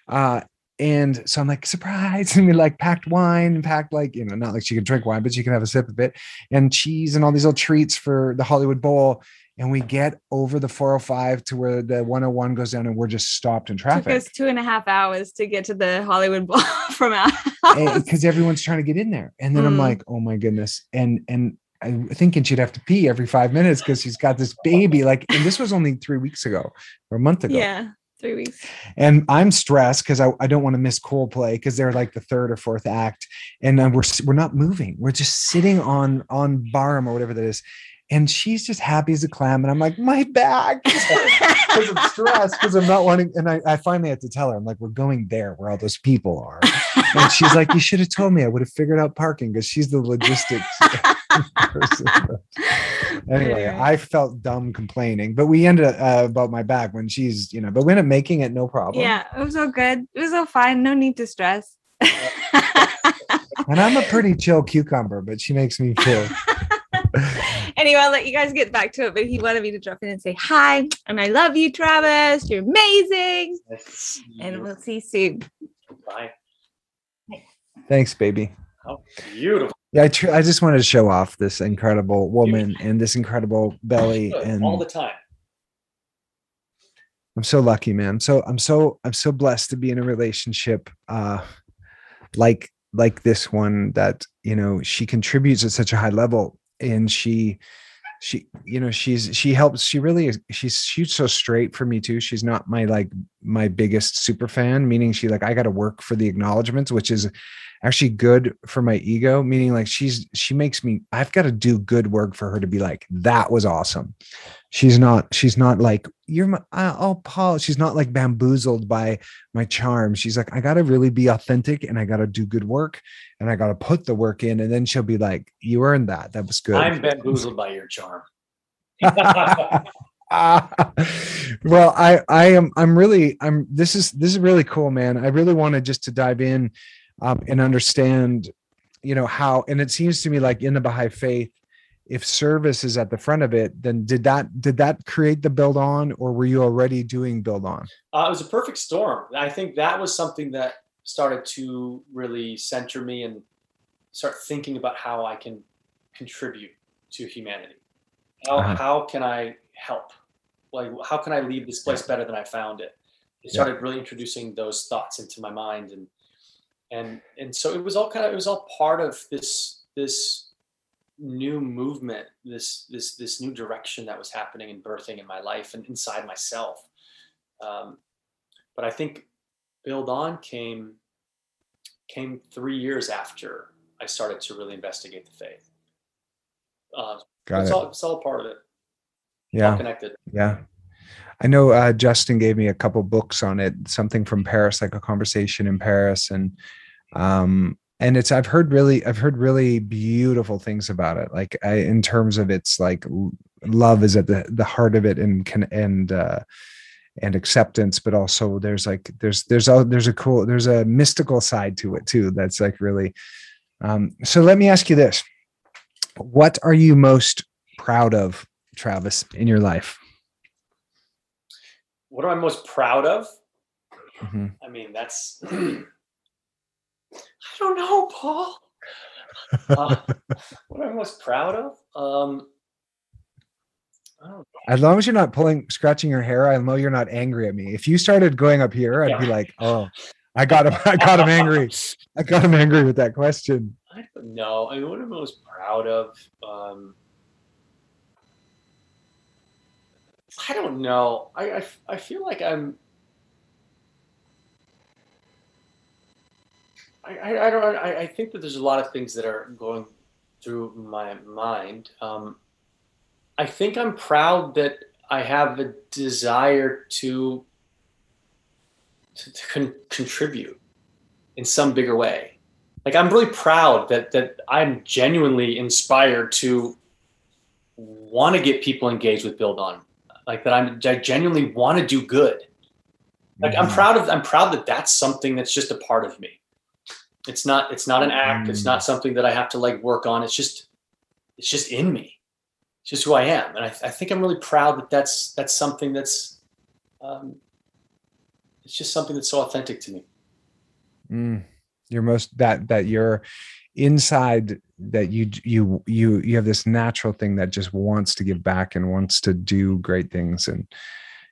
Uh, and so I'm like, surprise. And we like packed wine, packed like, you know, not like she could drink wine, but she can have a sip of it and cheese and all these little treats for the Hollywood Bowl. And we get over the 405 to where the 101 goes down and we're just stopped in Took traffic us two and a half hours to get to the Hollywood Bowl from house. because everyone's trying to get in there. And then I'm Mm. like, oh my goodness. And, and, I'm thinking she'd have to pee every five minutes because she's got this baby. Like, and this was only three weeks ago or a month ago. yeah, three weeks. and I'm stressed because I, I don't want to miss Coldplay because they're like the third or fourth act, and uh, we're we're not moving. We're just sitting on on Barham or whatever that is, and she's just happy as a clam, and I'm like my back because I'm stressed because I'm not wanting. And I, I finally had to tell her I'm like we're going there where all those people are, and she's like you should have told me I would have figured out parking because she's the logistics. person. anyway, I felt dumb complaining, but we ended uh, about my back when she's, you know, but we ended up making it no problem. yeah, it was all good. It was all fine. No need to stress. And I'm a pretty chill cucumber, but she makes me feel. anyway, I'll let you guys get back to it. But he wanted me to drop in and say hi. And I love you, Travis. You're amazing. Nice to And we'll see you soon. Bye. Thanks, baby. How beautiful. Yeah, I, tr- I just wanted to show off this incredible woman and this incredible belly, and all the time. I'm so lucky, man. So I'm so I'm so blessed to be in a relationship uh like like this one that you know she contributes at such a high level and she she you know she's she helps she really is she's she's so straight for me too she's not my like my biggest super fan meaning she like i got to work for the acknowledgments which is actually good for my ego meaning like she's she makes me i've got to do good work for her to be like that was awesome. She's not she's not like you're my oh paul she's not like bamboozled by my charm. She's like i gotta really be authentic and i gotta do good work and i gotta put the work in and then she'll be like you earned that that was good. I'm bamboozled by your charm. Well i i am i'm really i'm this is this is really cool man. I really wanted just to dive in um, and understand you know how and it seems to me like in the baha'i faith if service is at the front of it then did that did that create the build on or were you already doing build on Uh, it was a perfect storm. I think that was something that started to really center me and start thinking about how I can contribute to humanity. How, Uh-huh. how can I help? Like, how can I leave this place better than I found it? It Yeah. started really introducing those thoughts into my mind, and and and so it was all kind of it was all part of this this new movement, this this this new direction that was happening and birthing in my life and inside myself. Um, but I think Build On came came three years after I started to really investigate the faith. Uh, got it's it all it's all part of it. All yeah connected. Yeah. I know uh, Justin gave me a couple books on it, something from Paris, like a conversation in Paris. And, um, and it's, I've heard really, I've heard really beautiful things about it. Like I, in terms of its like love is at the, the heart of it and can, and, uh, and acceptance but also there's like there's there's a there's a cool there's a mystical side to it too that's like really um so let me ask you this what are you most proud of travis in your life what am i most proud of Mhm. i mean that's i don't know paul uh, what am i most proud of um I don't as long as you're not pulling scratching your hair i know you're not angry at me if you started going up here i'd be like oh i got him i got him angry i got him angry with that question I don't know. I mean, what am I most proud of? Um, I don't know. I, I, I feel like I'm. I, I, don't. I, I think that there's a lot of things that are going through my mind. Um, I think I'm proud that I have a desire to to, to con- contribute in some bigger way like i'm really proud that that i'm genuinely inspired to want to get people engaged with build on like that i'm i genuinely want to do good like i'm Mhm. proud of i'm proud that that's something that's just a part of me it's not it's not an act. It's Mm. not something that i have to like work on. It's just it's just in me. It's just who i am. And i, I think i'm really proud that that's that's something that's um, it's just something that's so authentic to me. Mm. You're most that that you're inside that you you you you have this natural thing that just wants to give back and wants to do great things. And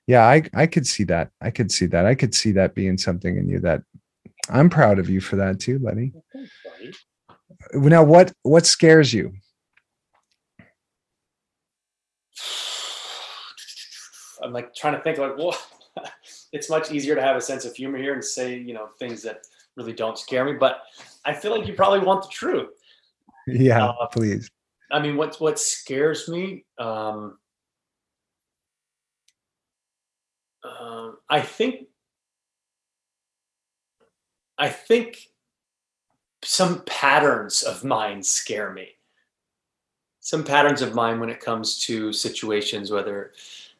yeah i i could see that. I could see that. I could see that being something in you that i'm proud of you for that too lenny Thanks, buddy. now what what scares you I'm like trying to think like, well, it's much easier to have a sense of humor here and say, you know, things that really don't scare me. But I feel like you probably want the truth. yeah Uh, please I mean, what what scares me? Um, um, I think, I think some patterns of mine scare me. Some patterns of mine when it comes to situations, whether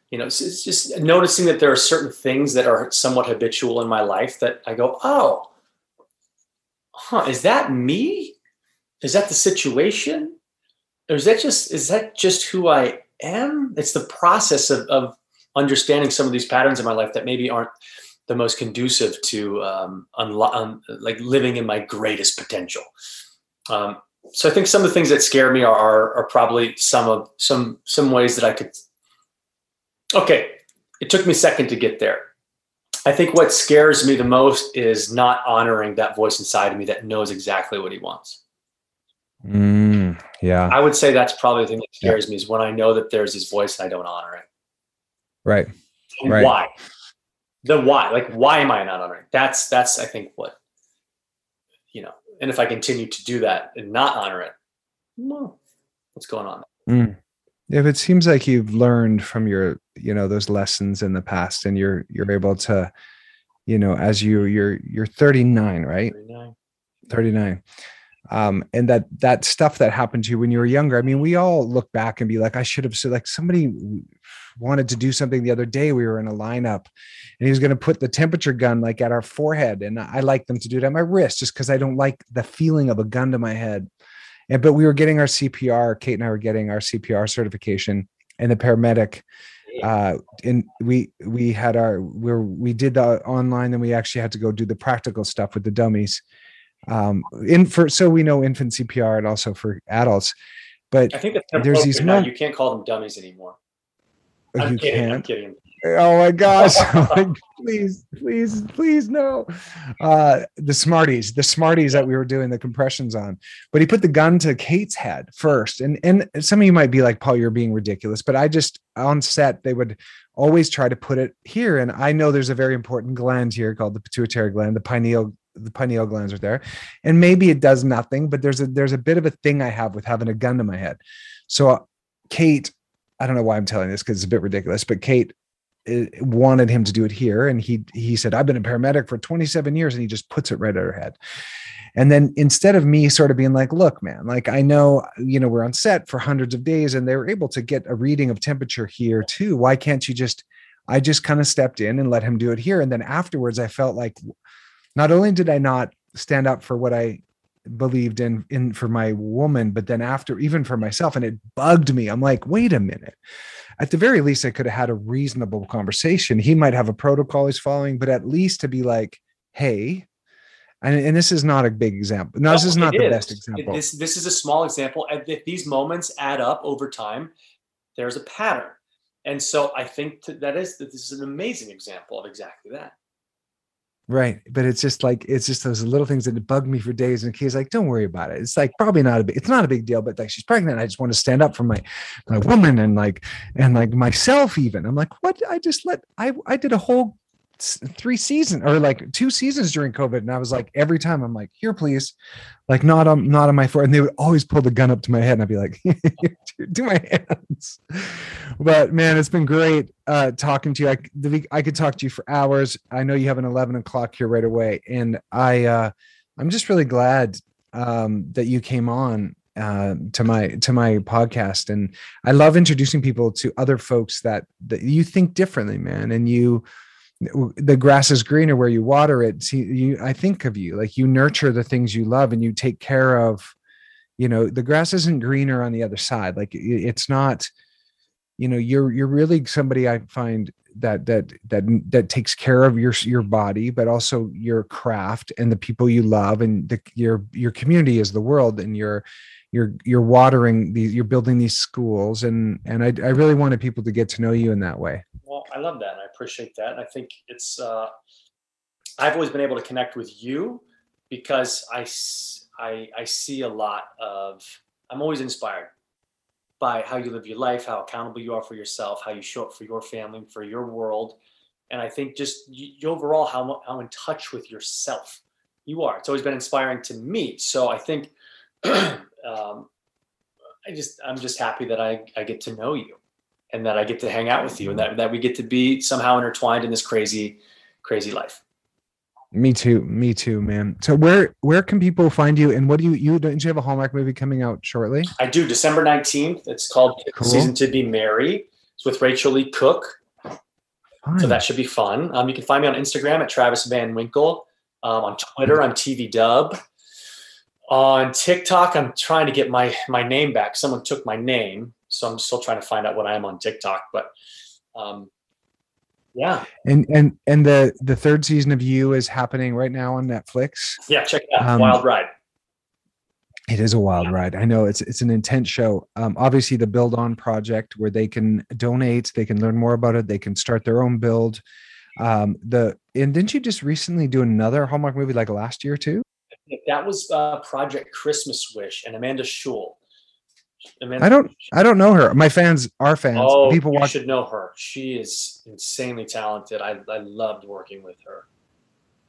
you know, it's, just noticing that there are certain things that are somewhat habitual in my life that I go, oh, huh, is that me? Is that the situation? or is that just is that just who I am? It's the process of, of understanding some of these patterns in my life that maybe aren't the most conducive to um, unlo- un- like living in my greatest potential. Um, so I think some of the things that scare me are, are are probably some of some some ways that I could. Okay, it took me a second to get there. I think what scares me the most is not honoring that voice inside of me that knows exactly what he wants. Mm, yeah I would say that's probably the thing that scares me is when I know that there's this voice and I don't honor it. right And Right. why? The why. Like why am I not honoring? That's that's I think what you know. And if I continue to do that and not honor it, well, what's going on? Mm. If it seems like you've learned from your, you know, those lessons in the past, and you're you're able to, you know, as you you're you're 39, right? 39. 39. Um, and that that stuff that happened to you when you were younger. I mean, we all look back and be like, I should have said, like somebody wanted to do something the other day. We were in a lineup and he was going to put the temperature gun like at our forehead. And I like them to do it at my wrist just because I don't like the feeling of a gun to my head. And but we were getting our CPR, Kate and I were getting our CPR certification, and the paramedic uh and we we had our we are we did the online then we actually had to go do the practical stuff with the dummies um in for so we know infant cpr and also for adults but I think There's these now. You can't call them dummies anymore. I'm you kidding. I'm can't kidding. oh my gosh please please please no uh the smarties the smarties that we were doing the compressions on but he put the gun to kate's head first and and some of you might be like paul you're being ridiculous but i just on set they would always try to put it here and i know there's a very important gland here called the pituitary gland the pineal the pineal glands are there. And maybe it does nothing but there's a there's a bit of a thing i have with having a gun to my head. So uh, kate i don't know why i'm telling this because it's a bit ridiculous but kate uh, wanted him to do it here and he he said i've been a paramedic for 27 years and he just puts it right at her head. And then instead of me sort of being like look man like i know you know we're on set for hundreds of days and they were able to get a reading of temperature here too why can't you just I just kind of stepped in and let him do it here. And then afterwards, I felt like not only did I not stand up for what I believed in in for my woman, but then after even for myself, and it bugged me. I'm like, wait a minute. At the very least, I could have had a reasonable conversation. He might have a protocol he's following, but at least to be like, hey, and, and this is not a big example. No, this is not the is. best example. This this is a small example. And if these moments add up over time, there's a pattern. And so I think that is that this is an amazing example of exactly that. Right. But it's just like it's just those little things that bug me for days. And he's like, don't worry about it. It's like probably not a big it's not a big deal, but like she's pregnant. I just want to stand up for my my woman and like and like myself even. I'm like, what? I just let I I did a whole three seasons or like two seasons during COVID. And I was like, every time I'm like, here, please, like not on, not on my foot. And they would always pull the gun up to my head and I'd be like, do my hands. But man, it's been great uh, talking to you. I, I could talk to you for hours. I know you have an 11 o'clock here right away. And I, uh, I'm just really glad um, that you came on uh, to my to my podcast and i love introducing people to other folks that that you think differently man and you the grass is greener where you water it. See, you i think of you like you nurture the things you love and you take care of you know the grass isn't greener on the other side. Like it's not you know you're you're really somebody i find that that that that takes care of your your body but also your craft and the people you love and the, your your community is the world and you're you're you're watering these you're building these schools. And and I, I really wanted people to get to know you in that way well i love that And i appreciate that and i think it's uh i've always been able to connect with you because i i i see a lot of i'm always inspired by how you live your life how accountable you are for yourself how you show up for your family for your world and i think just you, overall how, how in touch with yourself you are. It's always been inspiring to me so i think um, I just I'm just happy that I I get to know you and that I get to hang out with you and that that we get to be somehow intertwined in this crazy crazy life. Me too. Me too, man. So where where can people find you and what do you you don't you have a Hallmark movie coming out shortly? I do, December 19th. It's called cool. Season to Be Merry. It's with Rachael Leigh Cook. Fine. So that should be fun. Um, you can find me on Instagram at Travis Van Winkle. Um, on Twitter, I'm TV Dub on TikTok, I'm trying to get my my name back. Someone took my name, so I'm still trying to find out what I am on TikTok. But um, yeah. And and and the the third season of You is happening right now on Netflix. Yeah, check it out. Um, wild ride. It is a wild yeah. ride. I know it's it's an intense show. Um, obviously, the Build On project where they can donate, they can learn more about it, they can start their own build. Um, the and didn't you just recently do another Hallmark movie like last year too? That was uh, Project Christmas Wish and Amanda Schull. Amanda I don't. I don't know her. My fans are fans. Oh, people watch. should know her. She is insanely talented. I I loved working with her.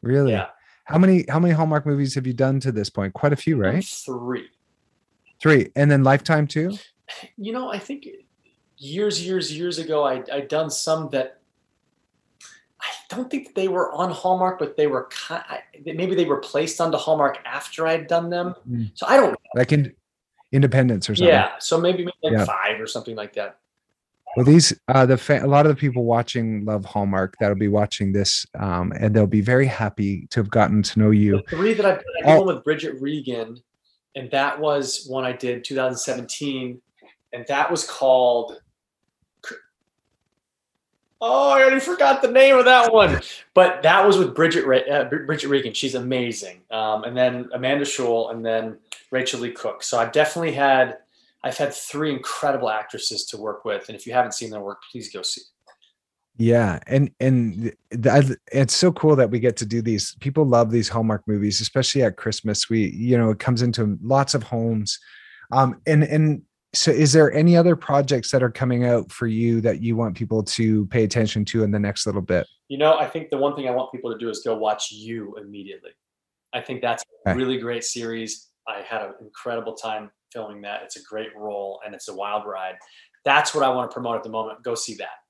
Really? Yeah. How many How many Hallmark movies have you done to this point? Quite a few, right? Three. Three, and then Lifetime too. You know, I think years, years, years ago, I I done some that I don't think they were on Hallmark, but they were kind, maybe they were placed onto Hallmark after I had done them. Mm. So I don't know. in Independence or something. Yeah, so maybe, maybe like yeah. five or something like that. Well, these uh, the fa- a lot of the people watching love Hallmark that'll be watching this, um, and they'll be very happy to have gotten to know you. The three that I've done, I did one with Bridget Regan, and that was one I did 2017, and that was called Oh, I already forgot the name of that one. But that was with Bridget uh, Bridget Regan. She's amazing. Um, and then Amanda Schull, and then Rachael Leigh Cook. So I've definitely had I've had three incredible actresses to work with, and if you haven't seen their work, please go see. Yeah, and and th- it's so cool that we get to do these. People love these Hallmark movies, especially at Christmas. We, you know, it comes into lots of homes, um, and and so is there any other projects that are coming out for you that you want people to pay attention to in the next little bit you know i think the one thing i want people to do is go watch you immediately i think that's a really great series i had an incredible time filming that. It's a great role and it's a wild ride. That's what i want to promote at the moment. Go see that.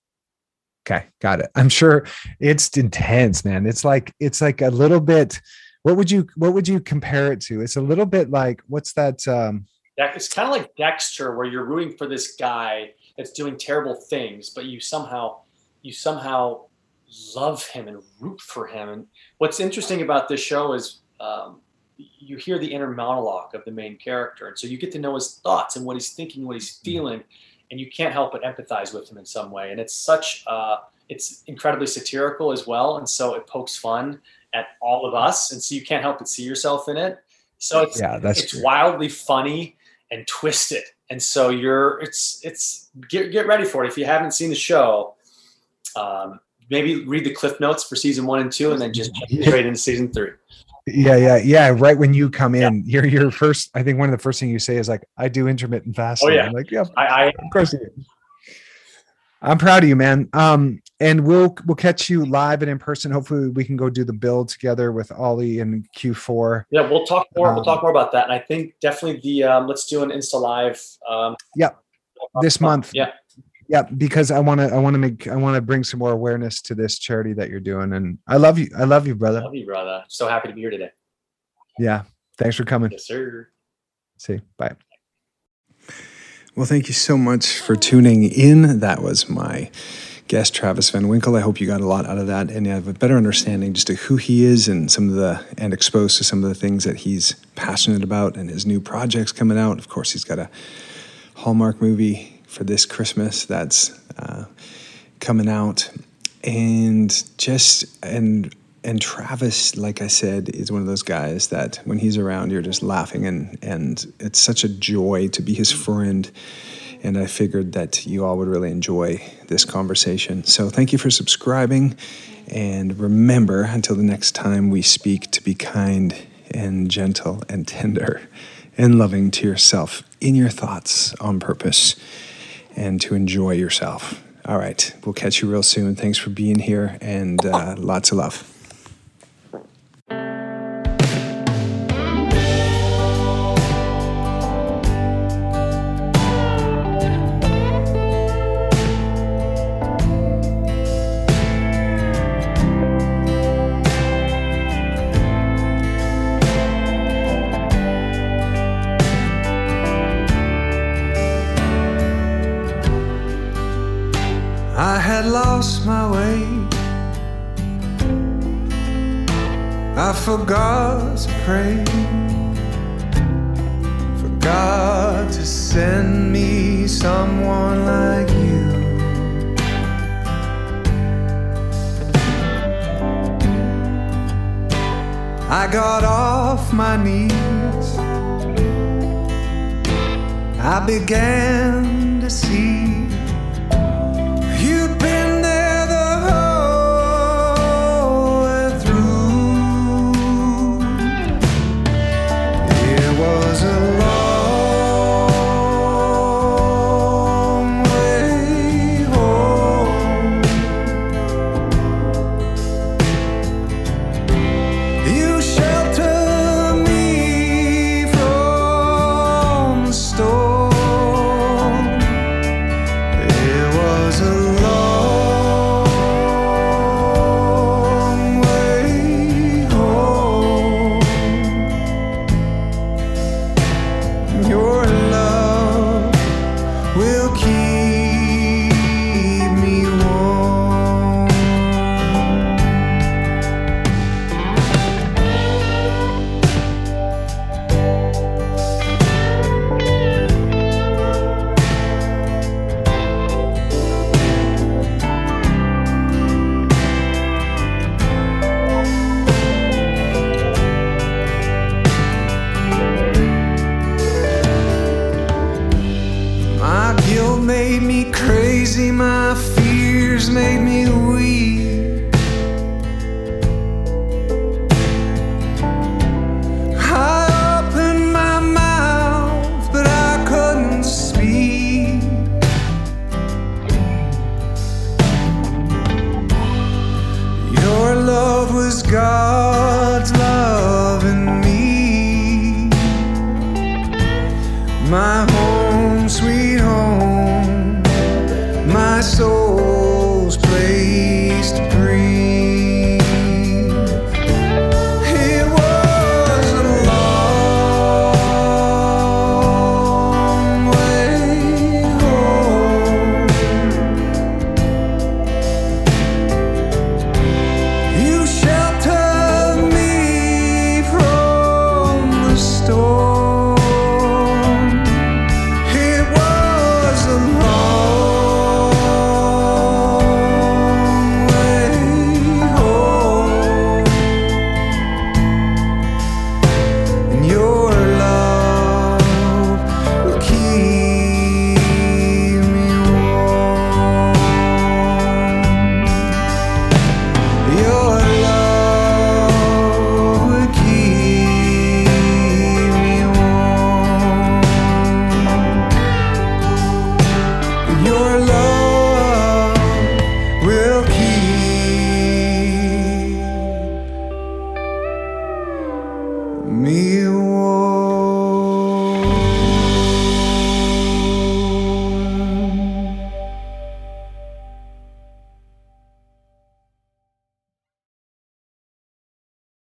Okay got it. I'm sure it's intense man. It's like it's like a little bit what would you what would you compare it to? It's a little bit like what's that um it's kind of like Dexter, where you're rooting for this guy that's doing terrible things, but you somehow you somehow love him and root for him. And what's interesting about this show is um, you hear the inner monologue of the main character, and so you get to know his thoughts and what he's thinking, what he's feeling, and you can't help but empathize with him in some way. And it's such uh, it's incredibly satirical as well, and so it pokes fun at all of us, and so you can't help but see yourself in it. So it's Yeah, that's it's true. wildly funny and twisted, and so you're it's it's get get ready for it if you haven't seen the show. Um, maybe read the cliff notes for season one and two, and then just jump straight into season three. Yeah, yeah, yeah. Right when you come in, your your first. I think one of the first things you say is like, "I do intermittent fasting." Oh, yeah. I'm like, yeah, I, I of course you do. I'm proud of you, man. Um, and we'll we'll catch you live and in person. Hopefully, we can go do the build together with Ollie in Q4. yeah, we'll talk more. we'll Um, talk more about that, and I think definitely the um, let's do an Insta live. Um, Yep. This month. Yeah, Yeah, because I want to I want to make I want to bring some more awareness to this charity that you're doing, and I love you. I love you, brother. love you, brother. So happy to be here today. Yeah, thanks for coming. Yes, sir. See, bye. Well, thank you so much for tuning in. That was my guest, Travis Van Winkle. I hope you got a lot out of that and you have a better understanding just of who he is and some of the and exposed to some of the things that he's passionate about and his new projects coming out. Of course, he's got a Hallmark movie for this Christmas that's uh, coming out, and just and and Travis, like I said, is one of those guys that when he's around, you're just laughing, and and it's such a joy to be his friend. And I figured that you all would really enjoy this conversation. So thank you for subscribing, and remember until the next time we speak to be kind and gentle and tender and loving to yourself in your thoughts on purpose and to enjoy yourself. All right, we'll catch you real soon. Thanks for being here and uh, lots of love. Had lost my way. I forgot to pray. Forgot to send me someone like you. I got off my knees. I began to see